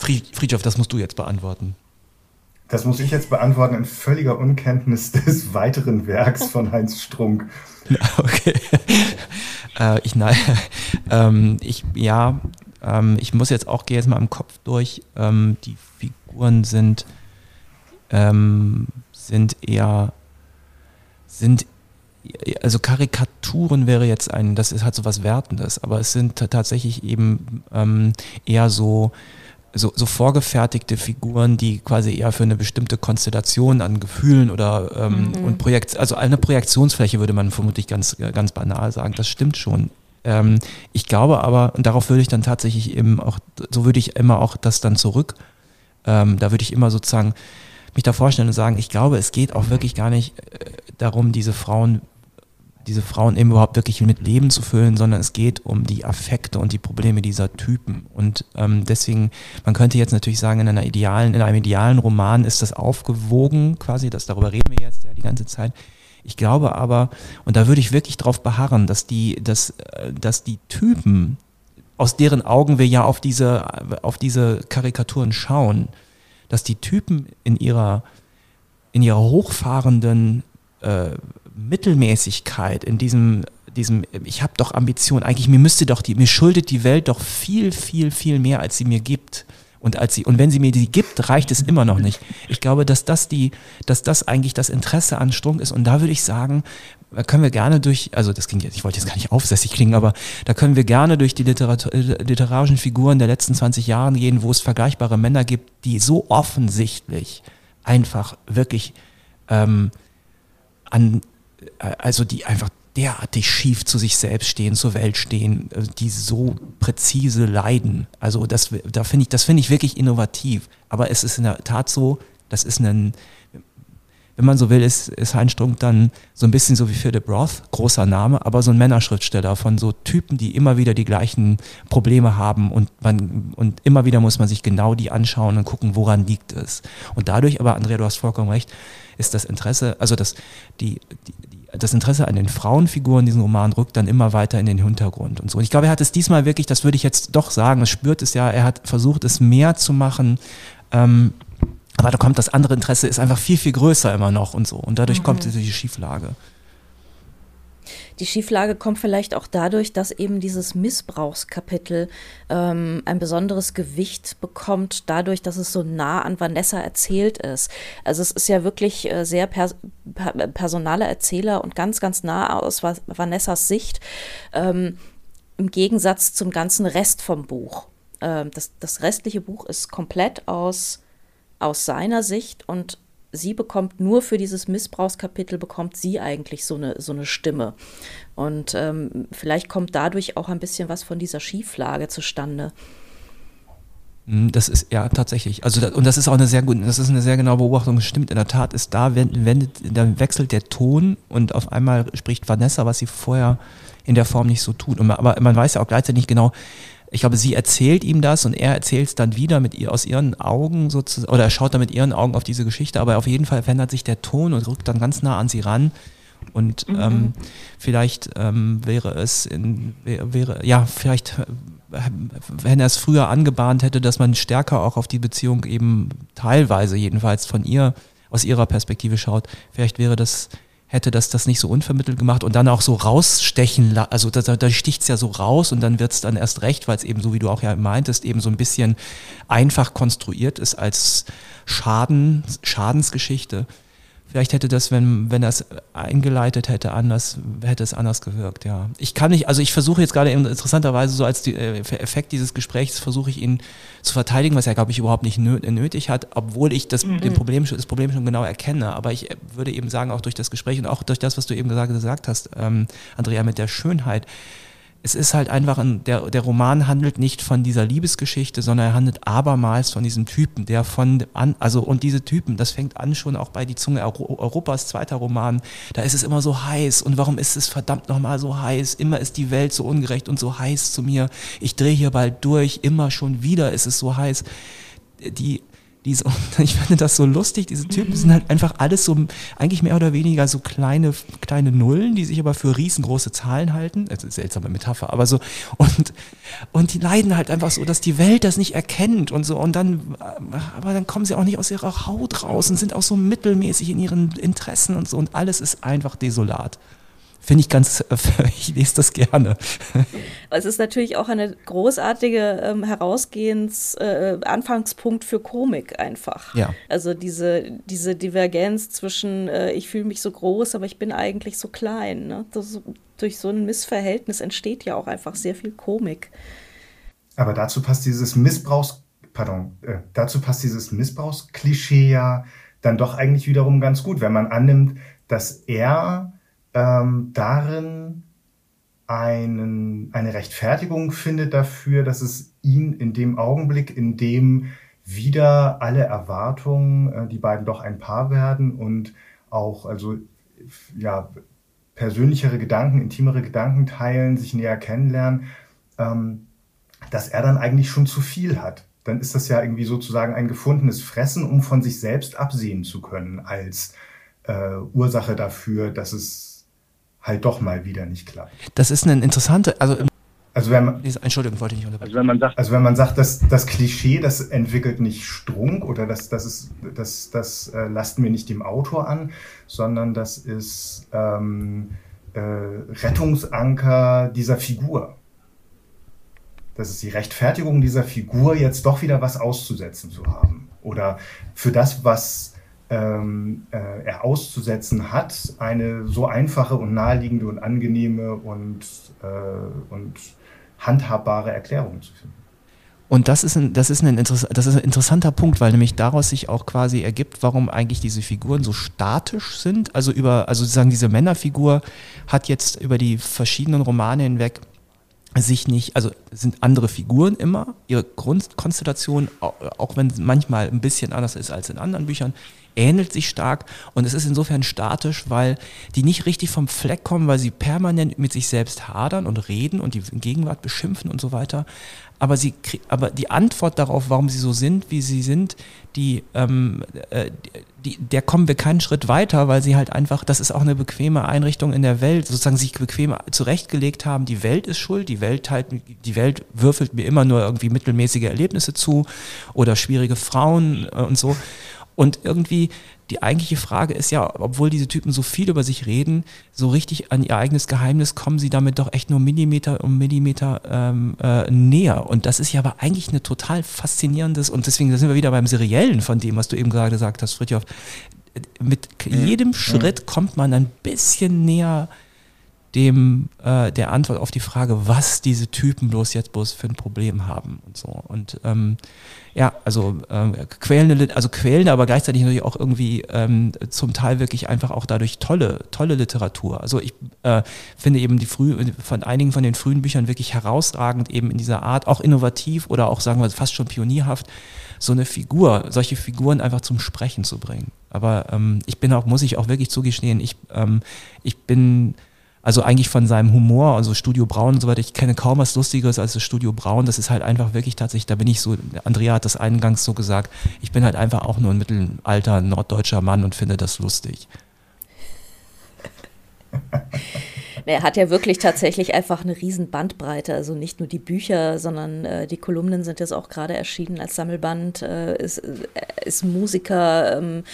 Friedhoff, das musst du jetzt beantworten. Das muss ich jetzt beantworten in völliger Unkenntnis des weiteren Werks von Heinz Strunk. Okay. äh, ich nein. Ähm, ich ja, ähm, ich muss jetzt auch gehe jetzt mal im Kopf durch. Ähm, die Figuren sind ähm, sind eher sind also Karikaturen wäre jetzt ein, das ist halt so was Wertendes, aber es sind tatsächlich eben ähm, eher so so, so vorgefertigte Figuren, die quasi eher für eine bestimmte Konstellation an Gefühlen oder ähm, mhm. und Projekt, also eine Projektionsfläche würde man vermutlich ganz, ganz banal sagen. Das stimmt schon. Ähm, ich glaube aber, und darauf würde ich dann tatsächlich eben auch, so würde ich immer auch das dann zurück, ähm, da würde ich immer sozusagen mich da vorstellen und sagen, ich glaube, es geht auch wirklich gar nicht äh, darum, diese Frauen diese Frauen eben überhaupt wirklich mit Leben zu füllen, sondern es geht um die Affekte und die Probleme dieser Typen. Und ähm, deswegen, man könnte jetzt natürlich sagen, in einer idealen, in einem idealen Roman ist das aufgewogen, quasi, das darüber reden wir jetzt ja die ganze Zeit. Ich glaube aber, und da würde ich wirklich drauf beharren, dass die, dass, äh, dass die Typen, aus deren Augen wir ja auf diese, auf diese Karikaturen schauen, dass die Typen in ihrer, in ihrer hochfahrenden äh, Mittelmäßigkeit, in diesem, diesem, ich habe doch Ambitionen, eigentlich mir müsste doch die, mir schuldet die Welt doch viel, viel, viel mehr, als sie mir gibt. Und als sie, und wenn sie mir die gibt, reicht es immer noch nicht. Ich glaube, dass das die, dass das eigentlich das Interesse an Strunk ist. Und da würde ich sagen, da können wir gerne durch, also das klingt jetzt, ich wollte jetzt gar nicht aufsässig klingen, aber da können wir gerne durch die Literatur, literarischen Figuren der letzten 20 Jahre gehen, wo es vergleichbare Männer gibt, die so offensichtlich einfach wirklich ähm, an also die einfach derartig schief zu sich selbst stehen, zur Welt stehen, äh, die so präzise leiden. Also das, da finde ich, das finde ich wirklich innovativ. Aber es ist in der Tat so, das ist ein, wenn man so will, ist, ist Heinz Strunk dann so ein bisschen so wie Philip Roth, großer Name, aber so ein Männerschriftsteller von so Typen, die immer wieder die gleichen Probleme haben und man, und immer wieder muss man sich genau die anschauen und gucken, woran liegt es. Und dadurch, aber Andrea, du hast vollkommen recht, ist das Interesse, also das, die, die, das Interesse an den Frauenfiguren in diesem Roman rückt dann immer weiter in den Hintergrund und so. Und ich glaube, er hat es diesmal wirklich, das würde ich jetzt doch sagen, es spürt es ja, er hat versucht, es mehr zu machen. Ähm, aber da kommt das andere Interesse, ist einfach viel, viel größer immer noch und so. Und dadurch mhm. kommt diese Schieflage. Die Schieflage kommt vielleicht auch dadurch, dass eben dieses Missbrauchskapitel ähm, ein besonderes Gewicht bekommt, dadurch, dass es so nah an Vanessa erzählt ist. Also es ist ja wirklich äh, sehr pers personaler Erzähler und ganz, ganz nah aus Vanessas Sicht, ähm, im Gegensatz zum ganzen Rest vom Buch. Ähm, das, das restliche Buch ist komplett aus, aus seiner Sicht und sie bekommt nur für dieses Missbrauchskapitel bekommt sie eigentlich so eine, so eine Stimme. Und ähm, vielleicht kommt dadurch auch ein bisschen was von dieser Schieflage zustande. Hm, das ist ja tatsächlich. Also und das ist auch eine sehr gute, das ist eine sehr genaue Beobachtung. Stimmt, in der Tat ist da, wenn, dann wechselt der Ton und auf einmal spricht Vanessa, was sie vorher in der Form nicht so tut. Und, aber man weiß ja auch gleichzeitig nicht genau, ich glaube, sie erzählt ihm das und er erzählt es dann wieder mit ihr aus ihren Augen sozusagen, oder er schaut dann mit ihren Augen auf diese Geschichte, aber auf jeden Fall verändert sich der Ton und rückt dann ganz nah an sie ran. Und mhm. ähm, vielleicht ähm, wäre es in, wäre, ja, vielleicht wenn er es früher angebahnt hätte, dass man stärker auch auf die Beziehung eben teilweise jedenfalls von ihr, aus ihrer Perspektive schaut, vielleicht wäre das hätte das das nicht so unvermittelt gemacht und dann auch so rausstechen, also da, da sticht es ja so raus und dann wird es dann erst recht, weil es eben so, wie du auch ja meintest, eben so ein bisschen einfach konstruiert ist als Schaden, Schadensgeschichte. Vielleicht hätte das, wenn, wenn es eingeleitet hätte, anders, hätte es anders gewirkt, ja. Ich kann nicht, also ich versuche jetzt gerade interessanterweise so als die, äh, Effekt dieses Gesprächs versuche ich ihn zu verteidigen, was er, glaube ich, überhaupt nicht nötig hat, obwohl ich das, mhm. Problem, das Problem schon genau erkenne. Aber ich würde eben sagen, auch durch das Gespräch und auch durch das, was du eben gesagt, gesagt hast, ähm, Andrea, mit der Schönheit, es ist halt einfach, ein, der, der Roman handelt nicht von dieser Liebesgeschichte, sondern er handelt abermals von diesem Typen, der von, an, also und diese Typen, das fängt an schon auch bei Die Zunge Europas, zweiter Roman, da ist es immer so heiß und warum ist es verdammt nochmal so heiß? Immer ist die Welt so ungerecht und so heiß zu mir, ich drehe hier bald durch, immer schon wieder ist es so heiß. Die diese, ich finde das so lustig, diese Typen sind halt einfach alles so, eigentlich mehr oder weniger so kleine, kleine Nullen, die sich aber für riesengroße Zahlen halten. Eine seltsame Metapher, aber so, und, und die leiden halt einfach so, dass die Welt das nicht erkennt und so, und dann, aber dann kommen sie auch nicht aus ihrer Haut raus und sind auch so mittelmäßig in ihren Interessen und so, und alles ist einfach desolat finde ich ganz, ich lese das gerne. Es ist natürlich auch eine großartige ähm, Herausgehens, äh, Anfangspunkt für Komik einfach. Ja. Also diese, diese Divergenz zwischen, äh, ich fühle mich so groß, aber ich bin eigentlich so klein. Ne? Das, durch so ein Missverhältnis entsteht ja auch einfach sehr viel Komik. Aber dazu passt dieses Missbrauchs, pardon, äh, dazu passt dieses Missbrauchsklischee ja dann doch eigentlich wiederum ganz gut, wenn man annimmt, dass er ähm, darin einen, eine Rechtfertigung findet dafür, dass es ihn in dem Augenblick, in dem wieder alle Erwartungen, äh, die beiden doch ein Paar werden und auch also ja persönlichere Gedanken, intimere Gedanken teilen, sich näher kennenlernen, ähm, dass er dann eigentlich schon zu viel hat. Dann ist das ja irgendwie sozusagen ein gefundenes Fressen, um von sich selbst absehen zu können als äh, Ursache dafür, dass es halt doch mal wieder nicht klappt. Das ist eine interessante, also also wenn man, Entschuldigung, wollte ich nicht unterbrechen. Also wenn man sagt, also wenn man sagt, dass das Klischee, das entwickelt nicht Strunk oder das, das ist, das, das äh, lasten wir nicht dem Autor an, sondern das ist ähm, äh, Rettungsanker dieser Figur. Das ist die Rechtfertigung dieser Figur, jetzt doch wieder was auszusetzen zu haben. Oder für das, was ähm, äh, er auszusetzen hat, eine so einfache und naheliegende und angenehme und, äh, und handhabbare Erklärung zu finden. Und das ist, ein, das, ist ein das ist ein interessanter Punkt, weil nämlich daraus sich auch quasi ergibt, warum eigentlich diese Figuren so statisch sind. Also über, also sozusagen diese Männerfigur hat jetzt über die verschiedenen Romane hinweg sich nicht, also sind andere Figuren immer, ihre Grundkonstellation, auch wenn es manchmal ein bisschen anders ist als in anderen Büchern, ähnelt sich stark und es ist insofern statisch, weil die nicht richtig vom Fleck kommen, weil sie permanent mit sich selbst hadern und reden und die Gegenwart beschimpfen und so weiter. Aber, sie, aber die Antwort darauf, warum sie so sind, wie sie sind, die, ähm, äh, die, der kommen wir keinen Schritt weiter, weil sie halt einfach, das ist auch eine bequeme Einrichtung in der Welt, sozusagen sich bequem zurechtgelegt haben, die Welt ist schuld, die Welt halt, die Welt würfelt mir immer nur irgendwie mittelmäßige Erlebnisse zu oder schwierige Frauen äh, und so. Und irgendwie die eigentliche Frage ist ja, obwohl diese Typen so viel über sich reden, so richtig an ihr eigenes Geheimnis kommen sie damit doch echt nur Millimeter um Millimeter ähm, äh, näher. Und das ist ja aber eigentlich eine total faszinierendes, und deswegen sind wir wieder beim Seriellen von dem, was du eben gerade gesagt hast, Fritjof. Mit jedem Schritt kommt man ein bisschen näher dem äh, der Antwort auf die Frage, was diese Typen bloß jetzt bloß für ein Problem haben und so. Und ähm, ja, also äh, quälende, also quälende, aber gleichzeitig natürlich auch irgendwie ähm, zum Teil wirklich einfach auch dadurch tolle, tolle Literatur. Also ich äh, finde eben die früh, von einigen von den frühen Büchern wirklich herausragend, eben in dieser Art, auch innovativ oder auch sagen wir fast schon pionierhaft, so eine Figur, solche Figuren einfach zum Sprechen zu bringen. Aber ähm, ich bin auch, muss ich auch wirklich zugestehen, ich, ähm, ich bin also eigentlich von seinem Humor, also Studio Braun und so weiter, ich kenne kaum was Lustigeres als das Studio Braun. Das ist halt einfach wirklich tatsächlich, da bin ich so, Andrea hat das eingangs so gesagt, ich bin halt einfach auch nur ein mittelalter norddeutscher Mann und finde das lustig. Er hat ja wirklich tatsächlich einfach eine riesen Bandbreite. Also nicht nur die Bücher, sondern äh, die Kolumnen sind jetzt auch gerade erschienen als Sammelband. Äh, ist, äh, ist Musiker, ähm,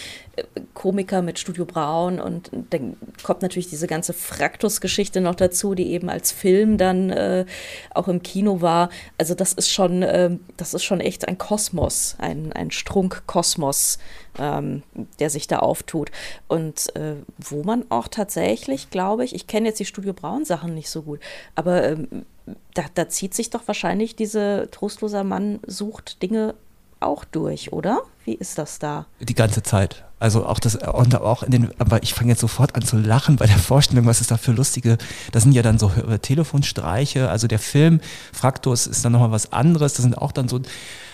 Komiker mit Studio Braun und dann kommt natürlich diese ganze Fraktus-Geschichte noch dazu, die eben als Film dann äh, auch im Kino war. Also das ist schon, äh, das ist schon echt ein Kosmos, ein, ein Strunk-Kosmos, ähm, der sich da auftut. Und äh, wo man auch tatsächlich, glaube ich, ich kenne jetzt die Studio Braun-Sachen nicht so gut, aber ähm, da, da zieht sich doch wahrscheinlich diese trostloser Mann sucht Dinge auch durch, oder? Wie ist das da? Die ganze Zeit. Also auch das, und auch in den, aber ich fange jetzt sofort an zu lachen bei der Vorstellung, was ist da für lustige, das sind ja dann so Telefonstreiche, also der Film Fraktus ist dann nochmal was anderes, das sind auch dann so,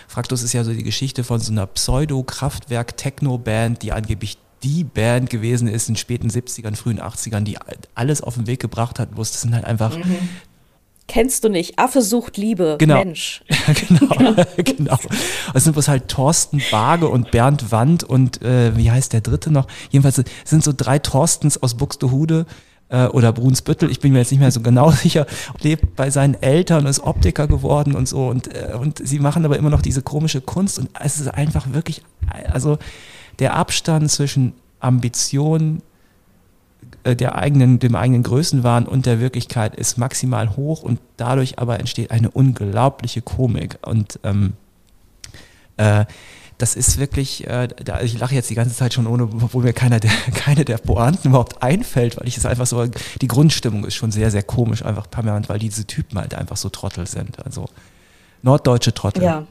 Fraktus ist ja so die Geschichte von so einer Pseudo-Kraftwerk-Techno-Band, die angeblich die Band gewesen ist in den späten 70ern, frühen 80ern, die alles auf den Weg gebracht hat, bloß das sind halt einfach mhm kennst du nicht. Affe sucht Liebe. Genau. Mensch. genau. genau. Es sind bloß halt Thorsten Barge und Bernd Wand und äh, wie heißt der dritte noch? Jedenfalls sind so drei Thorstens aus Buxtehude äh, oder Brunsbüttel, ich bin mir jetzt nicht mehr so genau sicher, lebt bei seinen Eltern, ist Optiker geworden und so und, äh, und sie machen aber immer noch diese komische Kunst und es ist einfach wirklich, also der Abstand zwischen Ambition, der eigenen, dem eigenen Größenwahn und der Wirklichkeit ist maximal hoch und dadurch aber entsteht eine unglaubliche Komik. Und ähm, äh, das ist wirklich, äh, da, ich lache jetzt die ganze Zeit schon, ohne, obwohl mir keiner der, keine der Pointen überhaupt einfällt, weil ich es einfach so, die Grundstimmung ist schon sehr, sehr komisch, einfach permanent, weil diese Typen halt einfach so Trottel sind. Also norddeutsche Trottel. Ja.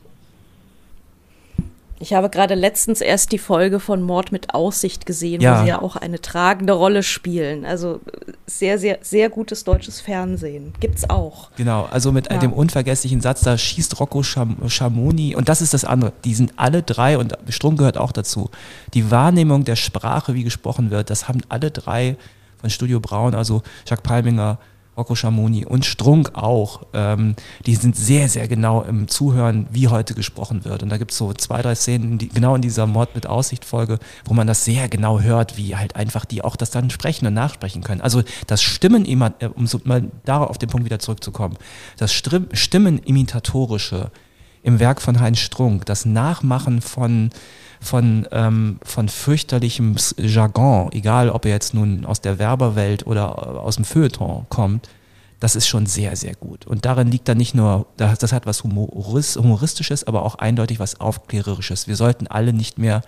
Ich habe gerade letztens erst die Folge von Mord mit Aussicht gesehen, ja. wo sie ja auch eine tragende Rolle spielen. Also sehr, sehr, sehr gutes deutsches Fernsehen. Gibt's auch. Genau, also mit ja. dem unvergesslichen Satz, da schießt Rocco Schamoni und das ist das andere. Die sind alle drei und Strom gehört auch dazu. Die Wahrnehmung der Sprache, wie gesprochen wird, das haben alle drei von Studio Braun, also Jacques Palminger, Rocco Schamoni und Strunk auch, ähm, die sind sehr, sehr genau im Zuhören, wie heute gesprochen wird. Und da gibt es so zwei, drei Szenen, die, genau in dieser Mord mit Aussicht-Folge, wo man das sehr genau hört, wie halt einfach die auch das dann sprechen und nachsprechen können. Also das Stimmen, äh, um so mal darauf auf den Punkt wieder zurückzukommen, das Stimmen-Imitatorische im Werk von Heinz Strunk, das Nachmachen von von, ähm, von fürchterlichem Jargon, egal ob er jetzt nun aus der Werberwelt oder aus dem Feuilleton kommt, das ist schon sehr, sehr gut. Und darin liegt dann nicht nur, das hat was Humoristisches, aber auch eindeutig was Aufklärerisches. Wir sollten alle nicht mehr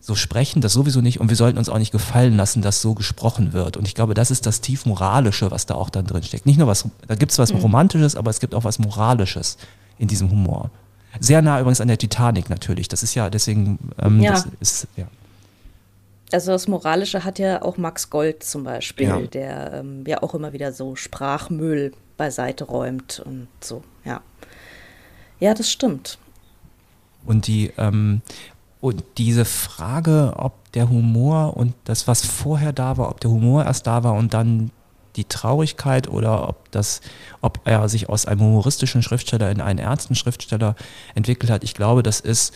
so sprechen, das sowieso nicht, und wir sollten uns auch nicht gefallen lassen, dass so gesprochen wird. Und ich glaube, das ist das tief Moralische, was da auch dann drin steckt. Nicht nur was, da gibt es was mhm. Romantisches, aber es gibt auch was Moralisches in diesem Humor. Sehr nah übrigens an der Titanic natürlich. Das ist ja deswegen, ähm, ja. das ist, ja. Also das Moralische hat ja auch Max Gold zum Beispiel, ja. der ähm, ja auch immer wieder so Sprachmüll beiseite räumt und so, ja. Ja, das stimmt. Und die, ähm, und diese Frage, ob der Humor und das, was vorher da war, ob der Humor erst da war und dann die Traurigkeit oder ob das, ob er sich aus einem humoristischen Schriftsteller in einen ernsten Schriftsteller entwickelt hat. Ich glaube, das ist,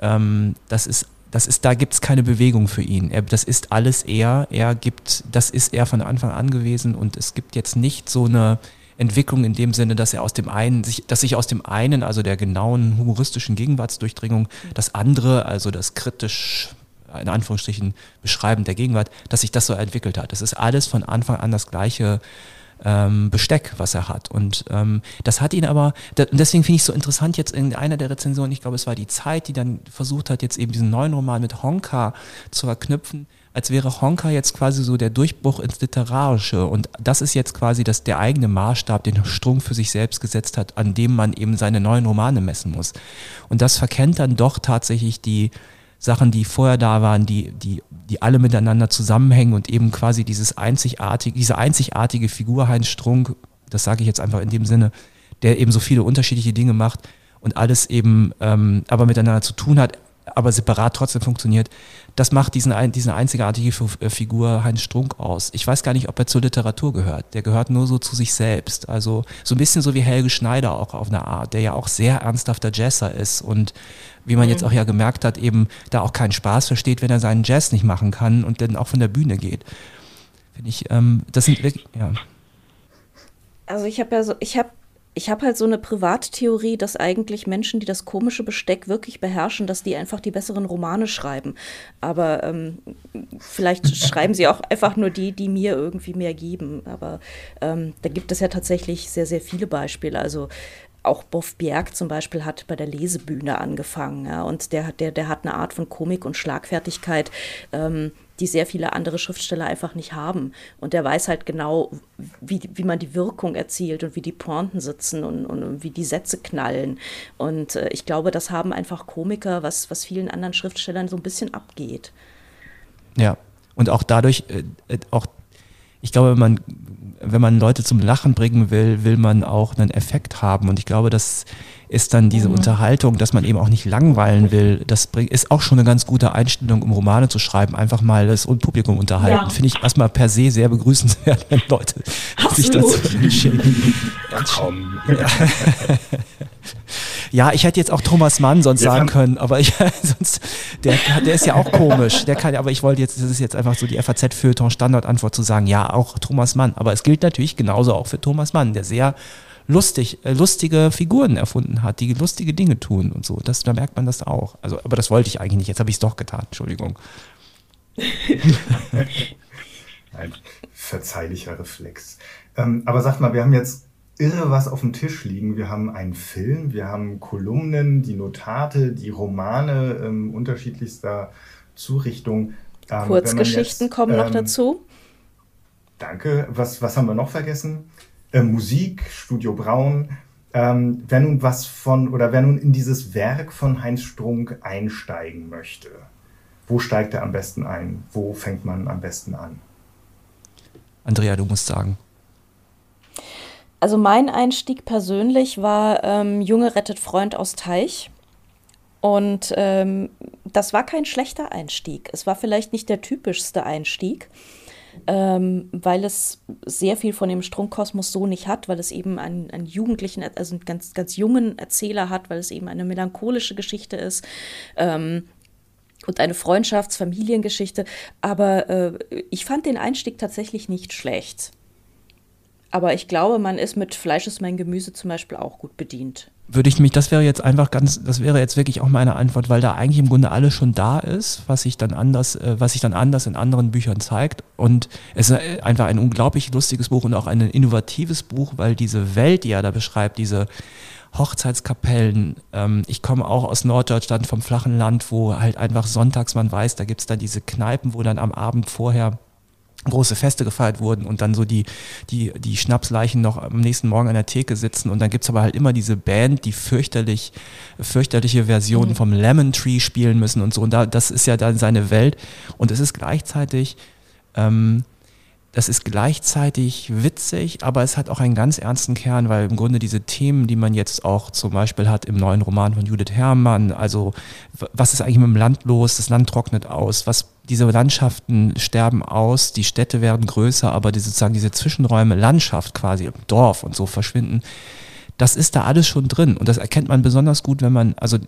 ähm, das ist das ist, da gibt es keine Bewegung für ihn. Er, das ist alles er. Er gibt, das ist er von Anfang an gewesen und es gibt jetzt nicht so eine Entwicklung in dem Sinne, dass er aus dem einen, sich, dass sich aus dem einen, also der genauen humoristischen Gegenwartsdurchdringung, das andere, also das kritisch in Anführungsstrichen beschreibend der Gegenwart, dass sich das so entwickelt hat. Das ist alles von Anfang an das gleiche ähm, Besteck, was er hat. Und ähm, das hat ihn aber, da, deswegen finde ich es so interessant jetzt in einer der Rezensionen, ich glaube es war die Zeit, die dann versucht hat, jetzt eben diesen neuen Roman mit Honka zu verknüpfen, als wäre Honka jetzt quasi so der Durchbruch ins Literarische. Und das ist jetzt quasi das, der eigene Maßstab, den Strunk für sich selbst gesetzt hat, an dem man eben seine neuen Romane messen muss. Und das verkennt dann doch tatsächlich die, Sachen, die vorher da waren, die, die, die alle miteinander zusammenhängen und eben quasi dieses einzigartige, diese einzigartige Figur Heinz Strunk, das sage ich jetzt einfach in dem Sinne, der eben so viele unterschiedliche Dinge macht und alles eben ähm, aber miteinander zu tun hat, aber separat trotzdem funktioniert, das macht diesen, diese einzigartige äh, Figur Heinz Strunk aus. Ich weiß gar nicht, ob er zur Literatur gehört. Der gehört nur so zu sich selbst. Also so ein bisschen so wie Helge Schneider auch auf eine Art, der ja auch sehr ernsthafter Jazzer ist und wie man mhm. jetzt auch ja gemerkt hat, eben da auch keinen Spaß versteht, wenn er seinen Jazz nicht machen kann und dann auch von der Bühne geht. Finde ich, ähm, das sind wirklich, ja. Also ich habe ja so, ich habe ich habe halt so eine Privattheorie, dass eigentlich Menschen, die das komische Besteck wirklich beherrschen, dass die einfach die besseren Romane schreiben. Aber ähm, vielleicht schreiben sie auch einfach nur die, die mir irgendwie mehr geben. Aber ähm, da gibt es ja tatsächlich sehr, sehr viele Beispiele. Also auch Boff Bjerg zum Beispiel hat bei der Lesebühne angefangen. Ja, und der, der, der hat eine Art von Komik und Schlagfertigkeit, ähm, die sehr viele andere Schriftsteller einfach nicht haben. Und der weiß halt genau, wie, wie man die Wirkung erzielt und wie die Pointen sitzen und, und wie die Sätze knallen. Und äh, ich glaube, das haben einfach Komiker, was, was vielen anderen Schriftstellern so ein bisschen abgeht. Ja, und auch dadurch, äh, äh auch ich glaube, wenn man, wenn man Leute zum Lachen bringen will, will man auch einen Effekt haben. Und ich glaube, das ist dann diese mhm. Unterhaltung, dass man eben auch nicht langweilen will. Das bringt, ist auch schon eine ganz gute Einstellung, um Romane zu schreiben. Einfach mal das Publikum unterhalten. Ja. Finde ich erstmal per se sehr begrüßenswert, wenn Leute Absolut. sich dazu entschädigen. Ja. Ja, ich hätte jetzt auch Thomas Mann sonst sagen können, aber ich sonst, der, der ist ja auch komisch. Der kann, aber ich wollte jetzt, das ist jetzt einfach so die FAZ-Feuilleton Standardantwort zu sagen, ja, auch Thomas Mann. Aber es gilt natürlich genauso auch für Thomas Mann, der sehr lustig, äh, lustige Figuren erfunden hat, die lustige Dinge tun und so. Das, da merkt man das auch. Also, aber das wollte ich eigentlich nicht. Jetzt habe ich es doch getan. Entschuldigung. Ein verzeihlicher Reflex. Ähm, aber sag mal, wir haben jetzt irre was auf dem Tisch liegen. Wir haben einen Film, wir haben Kolumnen, die Notate, die Romane ähm, unterschiedlichster Zurichtung. Ähm, Kurzgeschichten jetzt, kommen ähm, noch dazu. Danke. Was, was haben wir noch vergessen? Äh, Musik, Studio Braun. Ähm, wer nun was von oder wer nun in dieses Werk von Heinz Strunk einsteigen möchte, wo steigt er am besten ein? Wo fängt man am besten an? Andrea, du musst sagen. Also mein Einstieg persönlich war ähm, Junge rettet Freund aus Teich. Und ähm, das war kein schlechter Einstieg. Es war vielleicht nicht der typischste Einstieg, ähm, weil es sehr viel von dem Strunkkosmos so nicht hat, weil es eben einen, einen jugendlichen, also einen ganz, ganz jungen Erzähler hat, weil es eben eine melancholische Geschichte ist. Ähm, und eine Freundschafts-Familiengeschichte. Aber äh, ich fand den Einstieg tatsächlich nicht schlecht. Aber ich glaube, man ist mit Fleisch ist mein Gemüse zum Beispiel auch gut bedient. Würde ich mich, das wäre jetzt einfach ganz, das wäre jetzt wirklich auch meine Antwort, weil da eigentlich im Grunde alles schon da ist, was sich dann anders, äh, was sich dann anders in anderen Büchern zeigt. Und es ist einfach ein unglaublich lustiges Buch und auch ein innovatives Buch, weil diese Welt, die er da beschreibt, diese Hochzeitskapellen. Ähm, ich komme auch aus Norddeutschland vom flachen Land, wo halt einfach sonntags man weiß, da gibt es dann diese Kneipen, wo dann am Abend vorher große Feste gefeiert wurden und dann so die, die, die Schnapsleichen noch am nächsten Morgen an der Theke sitzen. Und dann gibt's aber halt immer diese Band, die fürchterlich, fürchterliche Versionen mhm. vom Lemon Tree spielen müssen und so. Und da, das ist ja dann seine Welt. Und es ist gleichzeitig ähm, das ist gleichzeitig witzig, aber es hat auch einen ganz ernsten Kern, weil im Grunde diese Themen, die man jetzt auch zum Beispiel hat im neuen Roman von Judith Herrmann, also was ist eigentlich mit dem Land los? Das Land trocknet aus. Was, diese Landschaften sterben aus, die Städte werden größer, aber die, sozusagen diese Zwischenräume, Landschaft quasi, Dorf und so verschwinden das ist da alles schon drin. Und das erkennt man besonders gut, wenn man, also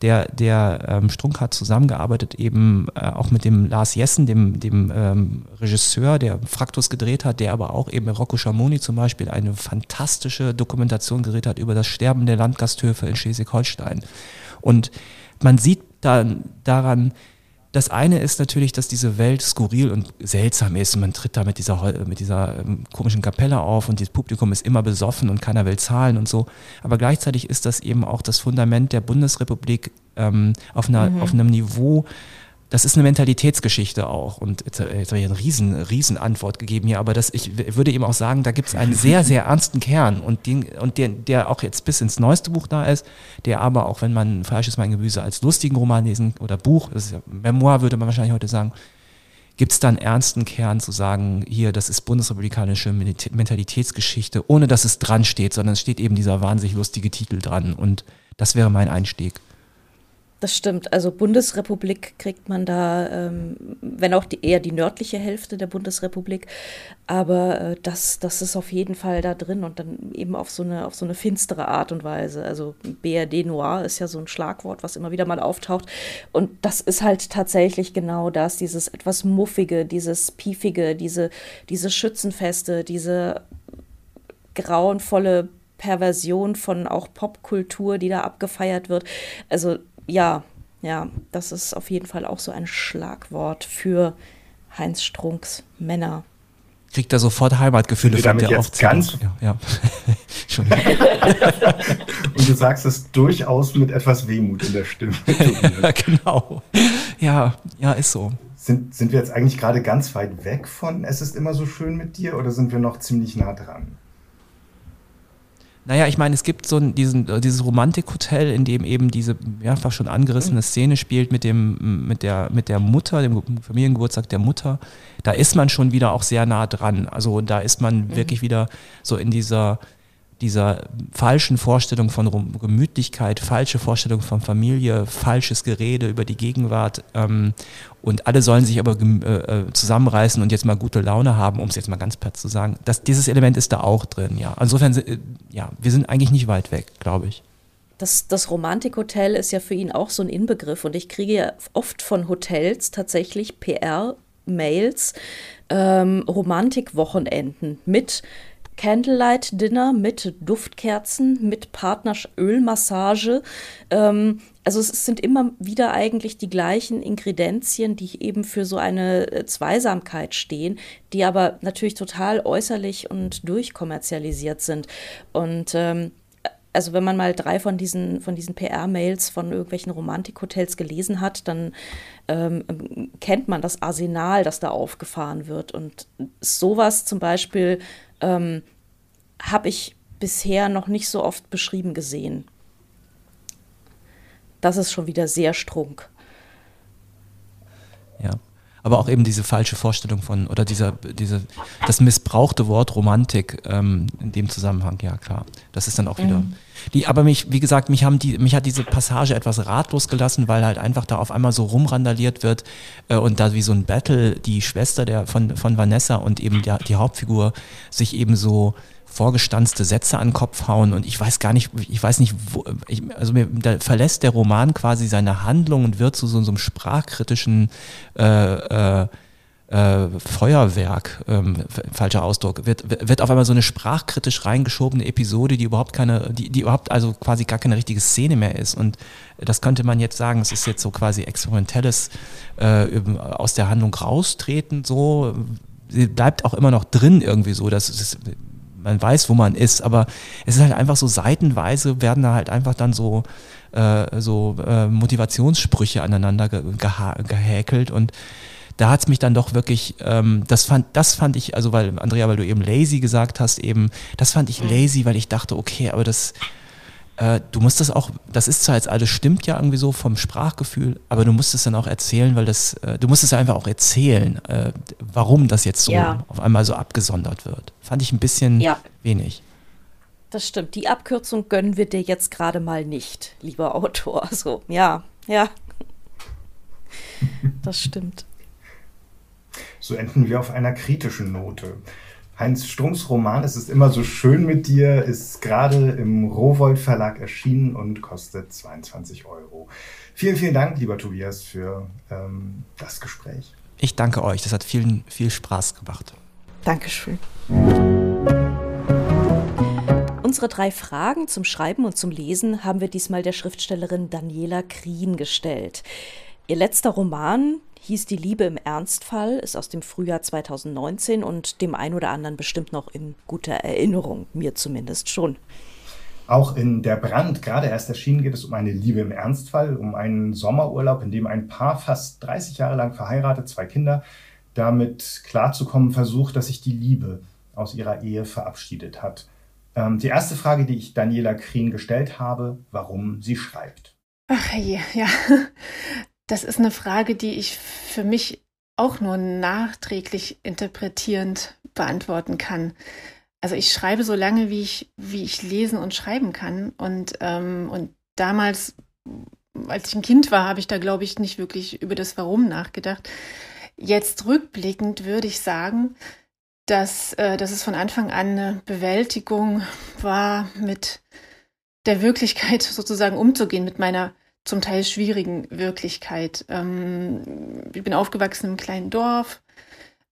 der, der ähm, Strunk hat zusammengearbeitet eben äh, auch mit dem Lars Jessen, dem, dem ähm, Regisseur, der Fraktus gedreht hat, der aber auch eben Rocco Schamoni zum Beispiel eine fantastische Dokumentation gedreht hat über das Sterben der Landgasthöfe in Schleswig-Holstein. Und man sieht dann daran, das eine ist natürlich, dass diese Welt skurril und seltsam ist. Und man tritt da mit dieser, mit dieser ähm, komischen Kapelle auf und das Publikum ist immer besoffen und keiner will zahlen und so. Aber gleichzeitig ist das eben auch das Fundament der Bundesrepublik ähm, auf, einer, mhm. auf einem Niveau, das ist eine Mentalitätsgeschichte auch. Und jetzt, jetzt habe ich eine riesen, riesen Antwort gegeben hier, aber das, ich würde eben auch sagen, da gibt es einen sehr, sehr ernsten Kern und, den, und der, der auch jetzt bis ins neueste Buch da ist, der aber auch, wenn man Falsches mein Gemüse als lustigen Roman lesen oder Buch, das ist ja Memoir, würde man wahrscheinlich heute sagen, gibt es da einen ernsten Kern zu sagen, hier, das ist bundesrepublikanische Mentalitätsgeschichte, ohne dass es dran steht, sondern es steht eben dieser wahnsinnig lustige Titel dran. Und das wäre mein Einstieg. Das stimmt. Also Bundesrepublik kriegt man da, ähm, wenn auch die, eher die nördliche Hälfte der Bundesrepublik, aber äh, das, das ist auf jeden Fall da drin und dann eben auf so eine, auf so eine finstere Art und Weise. Also BRD Noir ist ja so ein Schlagwort, was immer wieder mal auftaucht. Und das ist halt tatsächlich genau das, dieses etwas Muffige, dieses Piefige, diese, diese Schützenfeste, diese grauenvolle Perversion von auch Popkultur, die da abgefeiert wird. Also ja, ja, das ist auf jeden Fall auch so ein Schlagwort für Heinz Strunks Männer. Kriegt er sofort Heimatgefühle von der jetzt ganz ja, ja. Und du sagst es durchaus mit etwas Wehmut in der Stimme. genau. Ja, ja, ist so. Sind, sind wir jetzt eigentlich gerade ganz weit weg von Es ist immer so schön mit dir oder sind wir noch ziemlich nah dran? Naja, ich meine, es gibt so diesen, äh, dieses Romantikhotel, in dem eben diese mehrfach schon angerissene Szene spielt mit, dem, mit, der, mit der Mutter, dem Familiengeburtstag der Mutter. Da ist man schon wieder auch sehr nah dran. Also da ist man mhm. wirklich wieder so in dieser dieser falschen Vorstellung von Gemütlichkeit, falsche Vorstellung von Familie, falsches Gerede über die Gegenwart. Ähm, und alle sollen sich aber äh, äh, zusammenreißen und jetzt mal gute Laune haben, um es jetzt mal ganz platt zu sagen. Das, dieses Element ist da auch drin, ja. Insofern, äh, ja, wir sind eigentlich nicht weit weg, glaube ich. Das, das Romantikhotel ist ja für ihn auch so ein Inbegriff und ich kriege ja oft von Hotels tatsächlich PR-Mails, ähm, Romantikwochenenden mit Candlelight Dinner mit Duftkerzen, mit Partnerölmassage. Ähm, also es sind immer wieder eigentlich die gleichen Ingredienzien, die eben für so eine äh, Zweisamkeit stehen, die aber natürlich total äußerlich und durchkommerzialisiert sind. Und ähm, also wenn man mal drei von diesen, von diesen PR-Mails von irgendwelchen Romantikhotels gelesen hat, dann ähm, kennt man das Arsenal, das da aufgefahren wird. Und sowas zum Beispiel ähm, habe ich bisher noch nicht so oft beschrieben gesehen. Das ist schon wieder sehr strunk. Ja. Aber auch eben diese falsche Vorstellung von, oder dieser, diese, das missbrauchte Wort Romantik ähm, in dem Zusammenhang, ja klar. Das ist dann auch wieder. Mhm. Die, aber mich, wie gesagt, mich haben die, mich hat diese Passage etwas ratlos gelassen, weil halt einfach da auf einmal so rumrandaliert wird äh, und da wie so ein Battle die Schwester der von, von Vanessa und eben der, die Hauptfigur sich eben so vorgestanzte Sätze an den Kopf hauen und ich weiß gar nicht, ich weiß nicht, wo, ich, also mir, da verlässt der Roman quasi seine Handlung und wird zu so, so einem sprachkritischen äh, äh, äh, Feuerwerk, ähm, falscher Ausdruck, wird, wird auf einmal so eine sprachkritisch reingeschobene Episode, die überhaupt keine, die, die überhaupt also quasi gar keine richtige Szene mehr ist. Und das könnte man jetzt sagen, es ist jetzt so quasi experimentelles äh, aus der Handlung raustreten, so. Sie bleibt auch immer noch drin irgendwie so. Das ist, man weiß, wo man ist, aber es ist halt einfach so seitenweise werden da halt einfach dann so, äh, so äh, Motivationssprüche aneinander ge gehäkelt und da hat es mich dann doch wirklich, ähm, das fand, das fand ich, also weil, Andrea, weil du eben lazy gesagt hast, eben, das fand ich lazy, weil ich dachte, okay, aber das, äh, du musst das auch, das ist zwar jetzt alles stimmt ja irgendwie so vom Sprachgefühl, aber du musst es dann auch erzählen, weil das, äh, du musst es einfach auch erzählen, äh, warum das jetzt so ja. auf einmal so abgesondert wird. Fand ich ein bisschen ja. wenig. Das stimmt. Die Abkürzung gönnen wir dir jetzt gerade mal nicht, lieber Autor. So, ja, ja. Das stimmt. So enden wir auf einer kritischen Note. Heinz Strunks Roman Es ist immer so schön mit dir ist gerade im Rowold Verlag erschienen und kostet 22 Euro. Vielen, vielen Dank, lieber Tobias, für ähm, das Gespräch. Ich danke euch. Das hat vielen, viel Spaß gemacht. Dankeschön. Unsere drei Fragen zum Schreiben und zum Lesen haben wir diesmal der Schriftstellerin Daniela Krien gestellt. Ihr letzter Roman, hieß Die Liebe im Ernstfall, ist aus dem Frühjahr 2019 und dem ein oder anderen bestimmt noch in guter Erinnerung, mir zumindest schon. Auch in Der Brand, gerade erst erschienen, geht es um eine Liebe im Ernstfall, um einen Sommerurlaub, in dem ein Paar fast 30 Jahre lang verheiratet, zwei Kinder, damit klarzukommen versucht, dass sich die Liebe aus ihrer Ehe verabschiedet hat. Ähm, die erste Frage, die ich Daniela Krien gestellt habe, warum sie schreibt. Ach je, ja. Das ist eine Frage, die ich für mich auch nur nachträglich interpretierend beantworten kann. Also ich schreibe so lange, wie ich, wie ich lesen und schreiben kann. Und, ähm, und damals, als ich ein Kind war, habe ich da, glaube ich, nicht wirklich über das Warum nachgedacht. Jetzt rückblickend würde ich sagen, dass, äh, dass es von Anfang an eine Bewältigung war, mit der Wirklichkeit sozusagen umzugehen, mit meiner zum Teil schwierigen Wirklichkeit. Ähm, ich bin aufgewachsen im kleinen Dorf.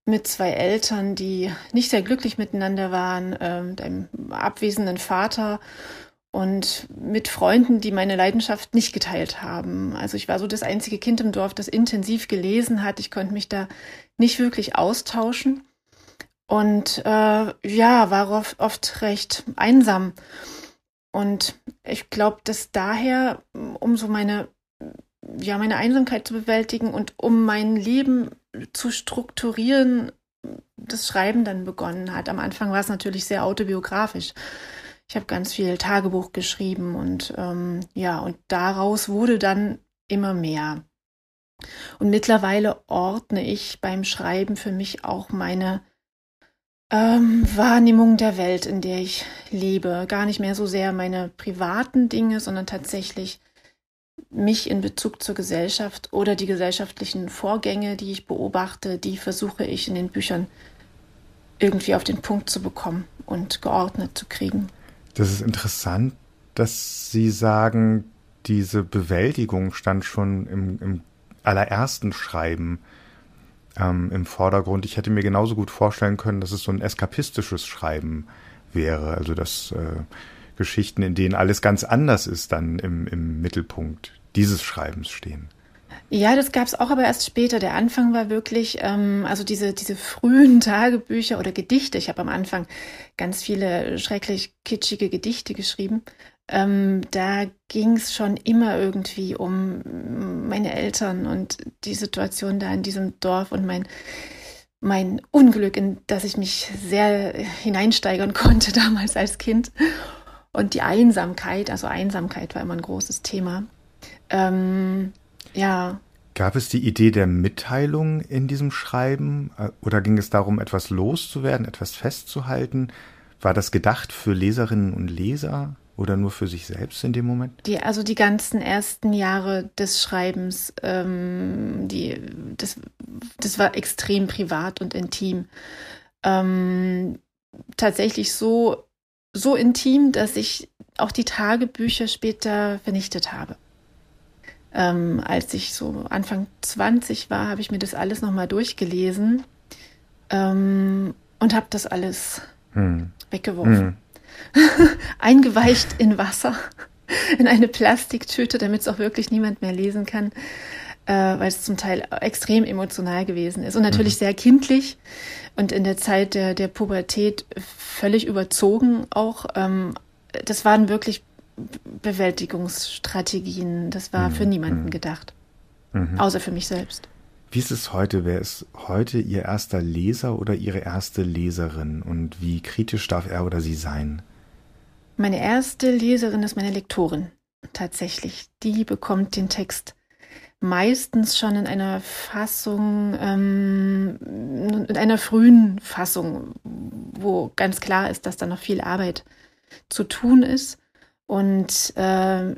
mit zwei Eltern, die nicht sehr glücklich miteinander waren, äh, mit einem abwesenden Vater und mit Freunden, die meine Leidenschaft nicht geteilt haben. Also ich war so das einzige Kind im Dorf, das intensiv gelesen hat. Ich konnte mich da nicht wirklich austauschen und äh, ja, war oft, oft recht einsam. Und ich glaube, dass daher, um so meine, ja, meine Einsamkeit zu bewältigen und um mein Leben zu strukturieren, das Schreiben dann begonnen hat. Am Anfang war es natürlich sehr autobiografisch. Ich habe ganz viel Tagebuch geschrieben und ähm, ja, und daraus wurde dann immer mehr. Und mittlerweile ordne ich beim Schreiben für mich auch meine ähm, Wahrnehmung der Welt, in der ich lebe. Gar nicht mehr so sehr meine privaten Dinge, sondern tatsächlich mich in Bezug zur Gesellschaft oder die gesellschaftlichen Vorgänge, die ich beobachte, die versuche ich in den Büchern irgendwie auf den Punkt zu bekommen und geordnet zu kriegen. Das ist interessant, dass Sie sagen, diese Bewältigung stand schon im, im allerersten Schreiben ähm, im Vordergrund. Ich hätte mir genauso gut vorstellen können, dass es so ein eskapistisches Schreiben wäre. Also dass äh, Geschichten, in denen alles ganz anders ist, dann im, im Mittelpunkt dieses Schreibens stehen. Ja, das gab es auch, aber erst später. Der Anfang war wirklich, ähm, also diese, diese frühen Tagebücher oder Gedichte. Ich habe am Anfang ganz viele schrecklich kitschige Gedichte geschrieben. Ähm, da ging es schon immer irgendwie um meine Eltern und die Situation da in diesem Dorf und mein, mein Unglück, in das ich mich sehr hineinsteigern konnte damals als Kind. Und die Einsamkeit, also Einsamkeit war immer ein großes Thema. Ähm, ja. Gab es die Idee der Mitteilung in diesem Schreiben äh, oder ging es darum, etwas loszuwerden, etwas festzuhalten? War das gedacht für Leserinnen und Leser? Oder nur für sich selbst in dem Moment? Die, also die ganzen ersten Jahre des Schreibens, ähm, die, das, das war extrem privat und intim. Ähm, tatsächlich so, so intim, dass ich auch die Tagebücher später vernichtet habe. Ähm, als ich so Anfang 20 war, habe ich mir das alles nochmal durchgelesen ähm, und habe das alles hm. weggeworfen. Hm. eingeweicht in Wasser, in eine Plastiktüte, damit es auch wirklich niemand mehr lesen kann, äh, weil es zum Teil extrem emotional gewesen ist und natürlich mhm. sehr kindlich und in der Zeit der, der Pubertät völlig überzogen auch. Ähm, das waren wirklich Bewältigungsstrategien. Das war mhm. für niemanden mhm. gedacht, mhm. außer für mich selbst. Wie ist es heute? Wer ist heute Ihr erster Leser oder Ihre erste Leserin? Und wie kritisch darf er oder sie sein? Meine erste Leserin ist meine Lektorin. Tatsächlich. Die bekommt den Text meistens schon in einer Fassung, ähm, in einer frühen Fassung, wo ganz klar ist, dass da noch viel Arbeit zu tun ist. Und äh,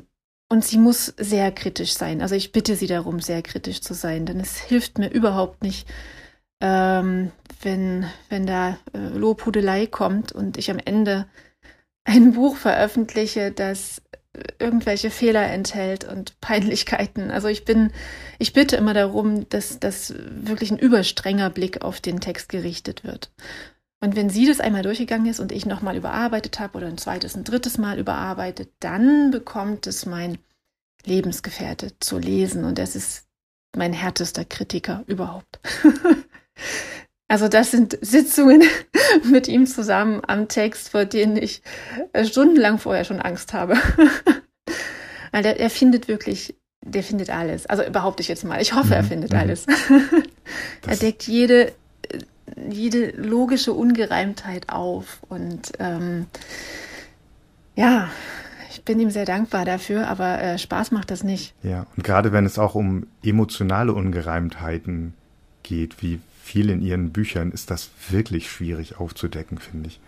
und sie muss sehr kritisch sein. Also ich bitte sie darum, sehr kritisch zu sein, denn es hilft mir überhaupt nicht, ähm, wenn, wenn da äh, Lobhudelei kommt und ich am Ende ein Buch veröffentliche, das irgendwelche Fehler enthält und Peinlichkeiten. Also ich bin, ich bitte immer darum, dass, dass wirklich ein überstrenger Blick auf den Text gerichtet wird. Und wenn sie das einmal durchgegangen ist und ich nochmal überarbeitet habe oder ein zweites, ein drittes Mal überarbeitet, dann bekommt es mein Lebensgefährte zu lesen. Und das ist mein härtester Kritiker überhaupt. also das sind Sitzungen mit ihm zusammen am Text, vor denen ich äh, stundenlang vorher schon Angst habe. Weil der, er findet wirklich, der findet alles. Also behaupte ich jetzt mal. Ich hoffe, er mhm. findet mhm. alles. er deckt jede jede logische Ungereimtheit auf. Und ähm, ja, ich bin ihm sehr dankbar dafür, aber äh, Spaß macht das nicht. Ja, und gerade wenn es auch um emotionale Ungereimtheiten geht, wie viel in ihren Büchern, ist das wirklich schwierig aufzudecken, finde ich.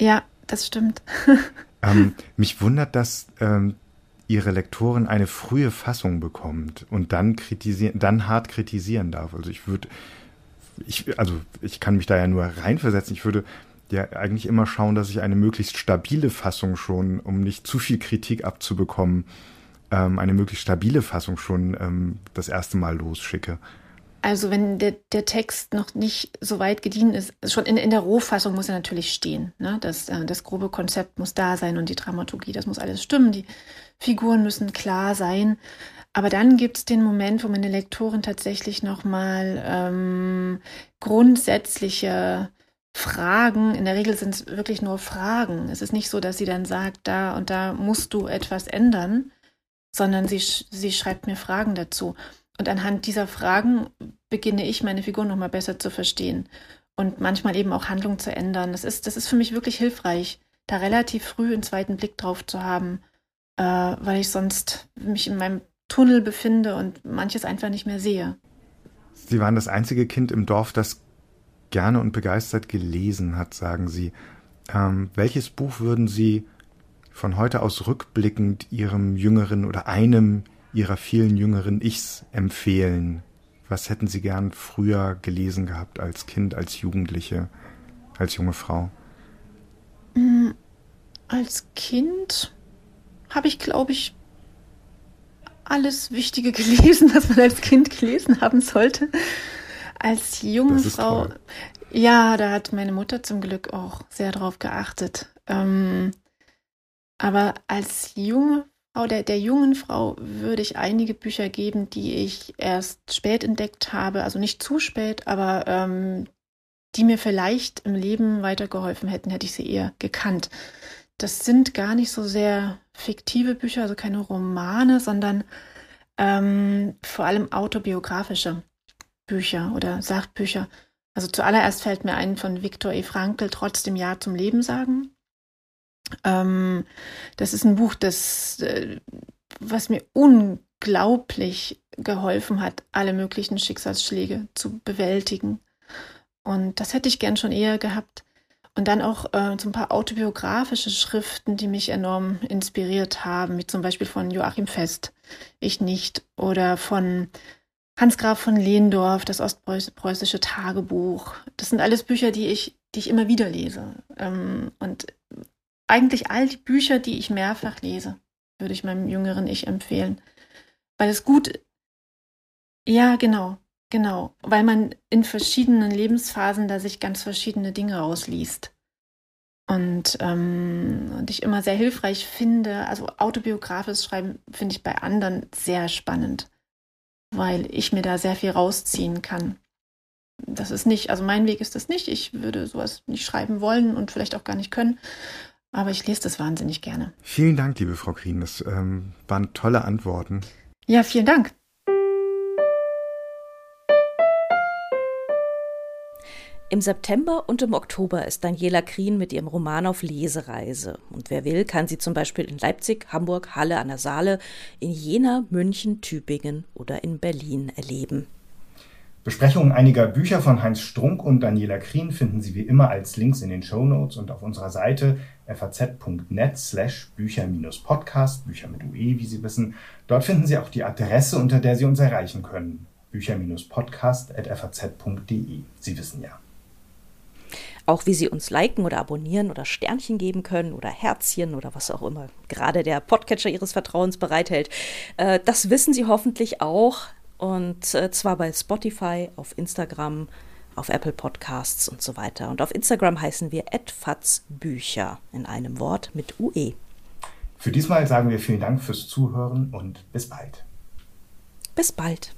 Ja, das stimmt. ähm, mich wundert, dass ähm, ihre Lektorin eine frühe Fassung bekommt und dann kritisieren, dann hart kritisieren darf. Also ich würde ich, also ich kann mich da ja nur reinversetzen. Ich würde ja eigentlich immer schauen, dass ich eine möglichst stabile Fassung schon, um nicht zu viel Kritik abzubekommen, ähm, eine möglichst stabile Fassung schon ähm, das erste Mal losschicke. Also wenn der, der Text noch nicht so weit gediehen ist, schon in, in der Rohfassung muss er natürlich stehen. Ne? Das, äh, das grobe Konzept muss da sein und die Dramaturgie, das muss alles stimmen. Die Figuren müssen klar sein. Aber dann gibt es den Moment, wo meine Lektorin tatsächlich nochmal ähm, grundsätzliche Fragen, in der Regel sind es wirklich nur Fragen. Es ist nicht so, dass sie dann sagt, da und da musst du etwas ändern, sondern sie, sie schreibt mir Fragen dazu. Und anhand dieser Fragen beginne ich, meine Figur nochmal besser zu verstehen und manchmal eben auch Handlung zu ändern. Das ist, das ist für mich wirklich hilfreich, da relativ früh einen zweiten Blick drauf zu haben, äh, weil ich sonst mich in meinem Tunnel befinde und manches einfach nicht mehr sehe. Sie waren das einzige Kind im Dorf, das gerne und begeistert gelesen hat, sagen Sie. Ähm, welches Buch würden Sie von heute aus rückblickend Ihrem jüngeren oder einem Ihrer vielen jüngeren Ichs empfehlen? Was hätten Sie gern früher gelesen gehabt als Kind, als Jugendliche, als junge Frau? Mm, als Kind habe ich, glaube ich, alles Wichtige gelesen, was man als Kind gelesen haben sollte. Als junge Frau, toll. ja, da hat meine Mutter zum Glück auch sehr drauf geachtet. Ähm, aber als junge Frau, der, der jungen Frau, würde ich einige Bücher geben, die ich erst spät entdeckt habe, also nicht zu spät, aber ähm, die mir vielleicht im Leben weitergeholfen hätten, hätte ich sie eher gekannt. Das sind gar nicht so sehr fiktive Bücher, also keine Romane, sondern ähm, vor allem autobiografische Bücher oder Sachbücher. Also zuallererst fällt mir ein von Viktor E. Frankl, trotzdem Ja zum Leben sagen. Ähm, das ist ein Buch, das, äh, was mir unglaublich geholfen hat, alle möglichen Schicksalsschläge zu bewältigen. Und das hätte ich gern schon eher gehabt. Und dann auch äh, so ein paar autobiografische Schriften, die mich enorm inspiriert haben, wie zum Beispiel von Joachim Fest, Ich nicht, oder von Hans Graf von Lehndorf, das ostpreußische Tagebuch. Das sind alles Bücher, die ich, die ich immer wieder lese. Ähm, und eigentlich all die Bücher, die ich mehrfach lese, würde ich meinem jüngeren Ich empfehlen. Weil es gut, ja, genau, genau, weil man in verschiedenen Lebensphasen da sich ganz verschiedene Dinge rausliest. Und, ähm, und ich immer sehr hilfreich finde, also autobiografisches Schreiben finde ich bei anderen sehr spannend, weil ich mir da sehr viel rausziehen kann. Das ist nicht, also mein Weg ist das nicht. Ich würde sowas nicht schreiben wollen und vielleicht auch gar nicht können. Aber ich lese das wahnsinnig gerne. Vielen Dank, liebe Frau Krien. Das ähm, waren tolle Antworten. Ja, vielen Dank. Im September und im Oktober ist Daniela Krien mit ihrem Roman auf Lesereise. Und wer will, kann sie zum Beispiel in Leipzig, Hamburg, Halle an der Saale, in Jena, München, Tübingen oder in Berlin erleben. Besprechungen einiger Bücher von Heinz Strunk und Daniela Krien finden Sie wie immer als Links in den Show Notes und auf unserer Seite faz.net slash Bücher-Podcast, Bücher mit UE, wie Sie wissen. Dort finden Sie auch die Adresse, unter der Sie uns erreichen können. Bücher-Podcast.faz.de. Sie wissen ja. Auch wie Sie uns liken oder abonnieren oder Sternchen geben können oder Herzchen oder was auch immer gerade der Podcatcher Ihres Vertrauens bereithält. Äh, das wissen Sie hoffentlich auch. Und äh, zwar bei Spotify, auf Instagram, auf Apple Podcasts und so weiter. Und auf Instagram heißen wir Bücher in einem Wort mit UE. Für diesmal sagen wir vielen Dank fürs Zuhören und bis bald. Bis bald.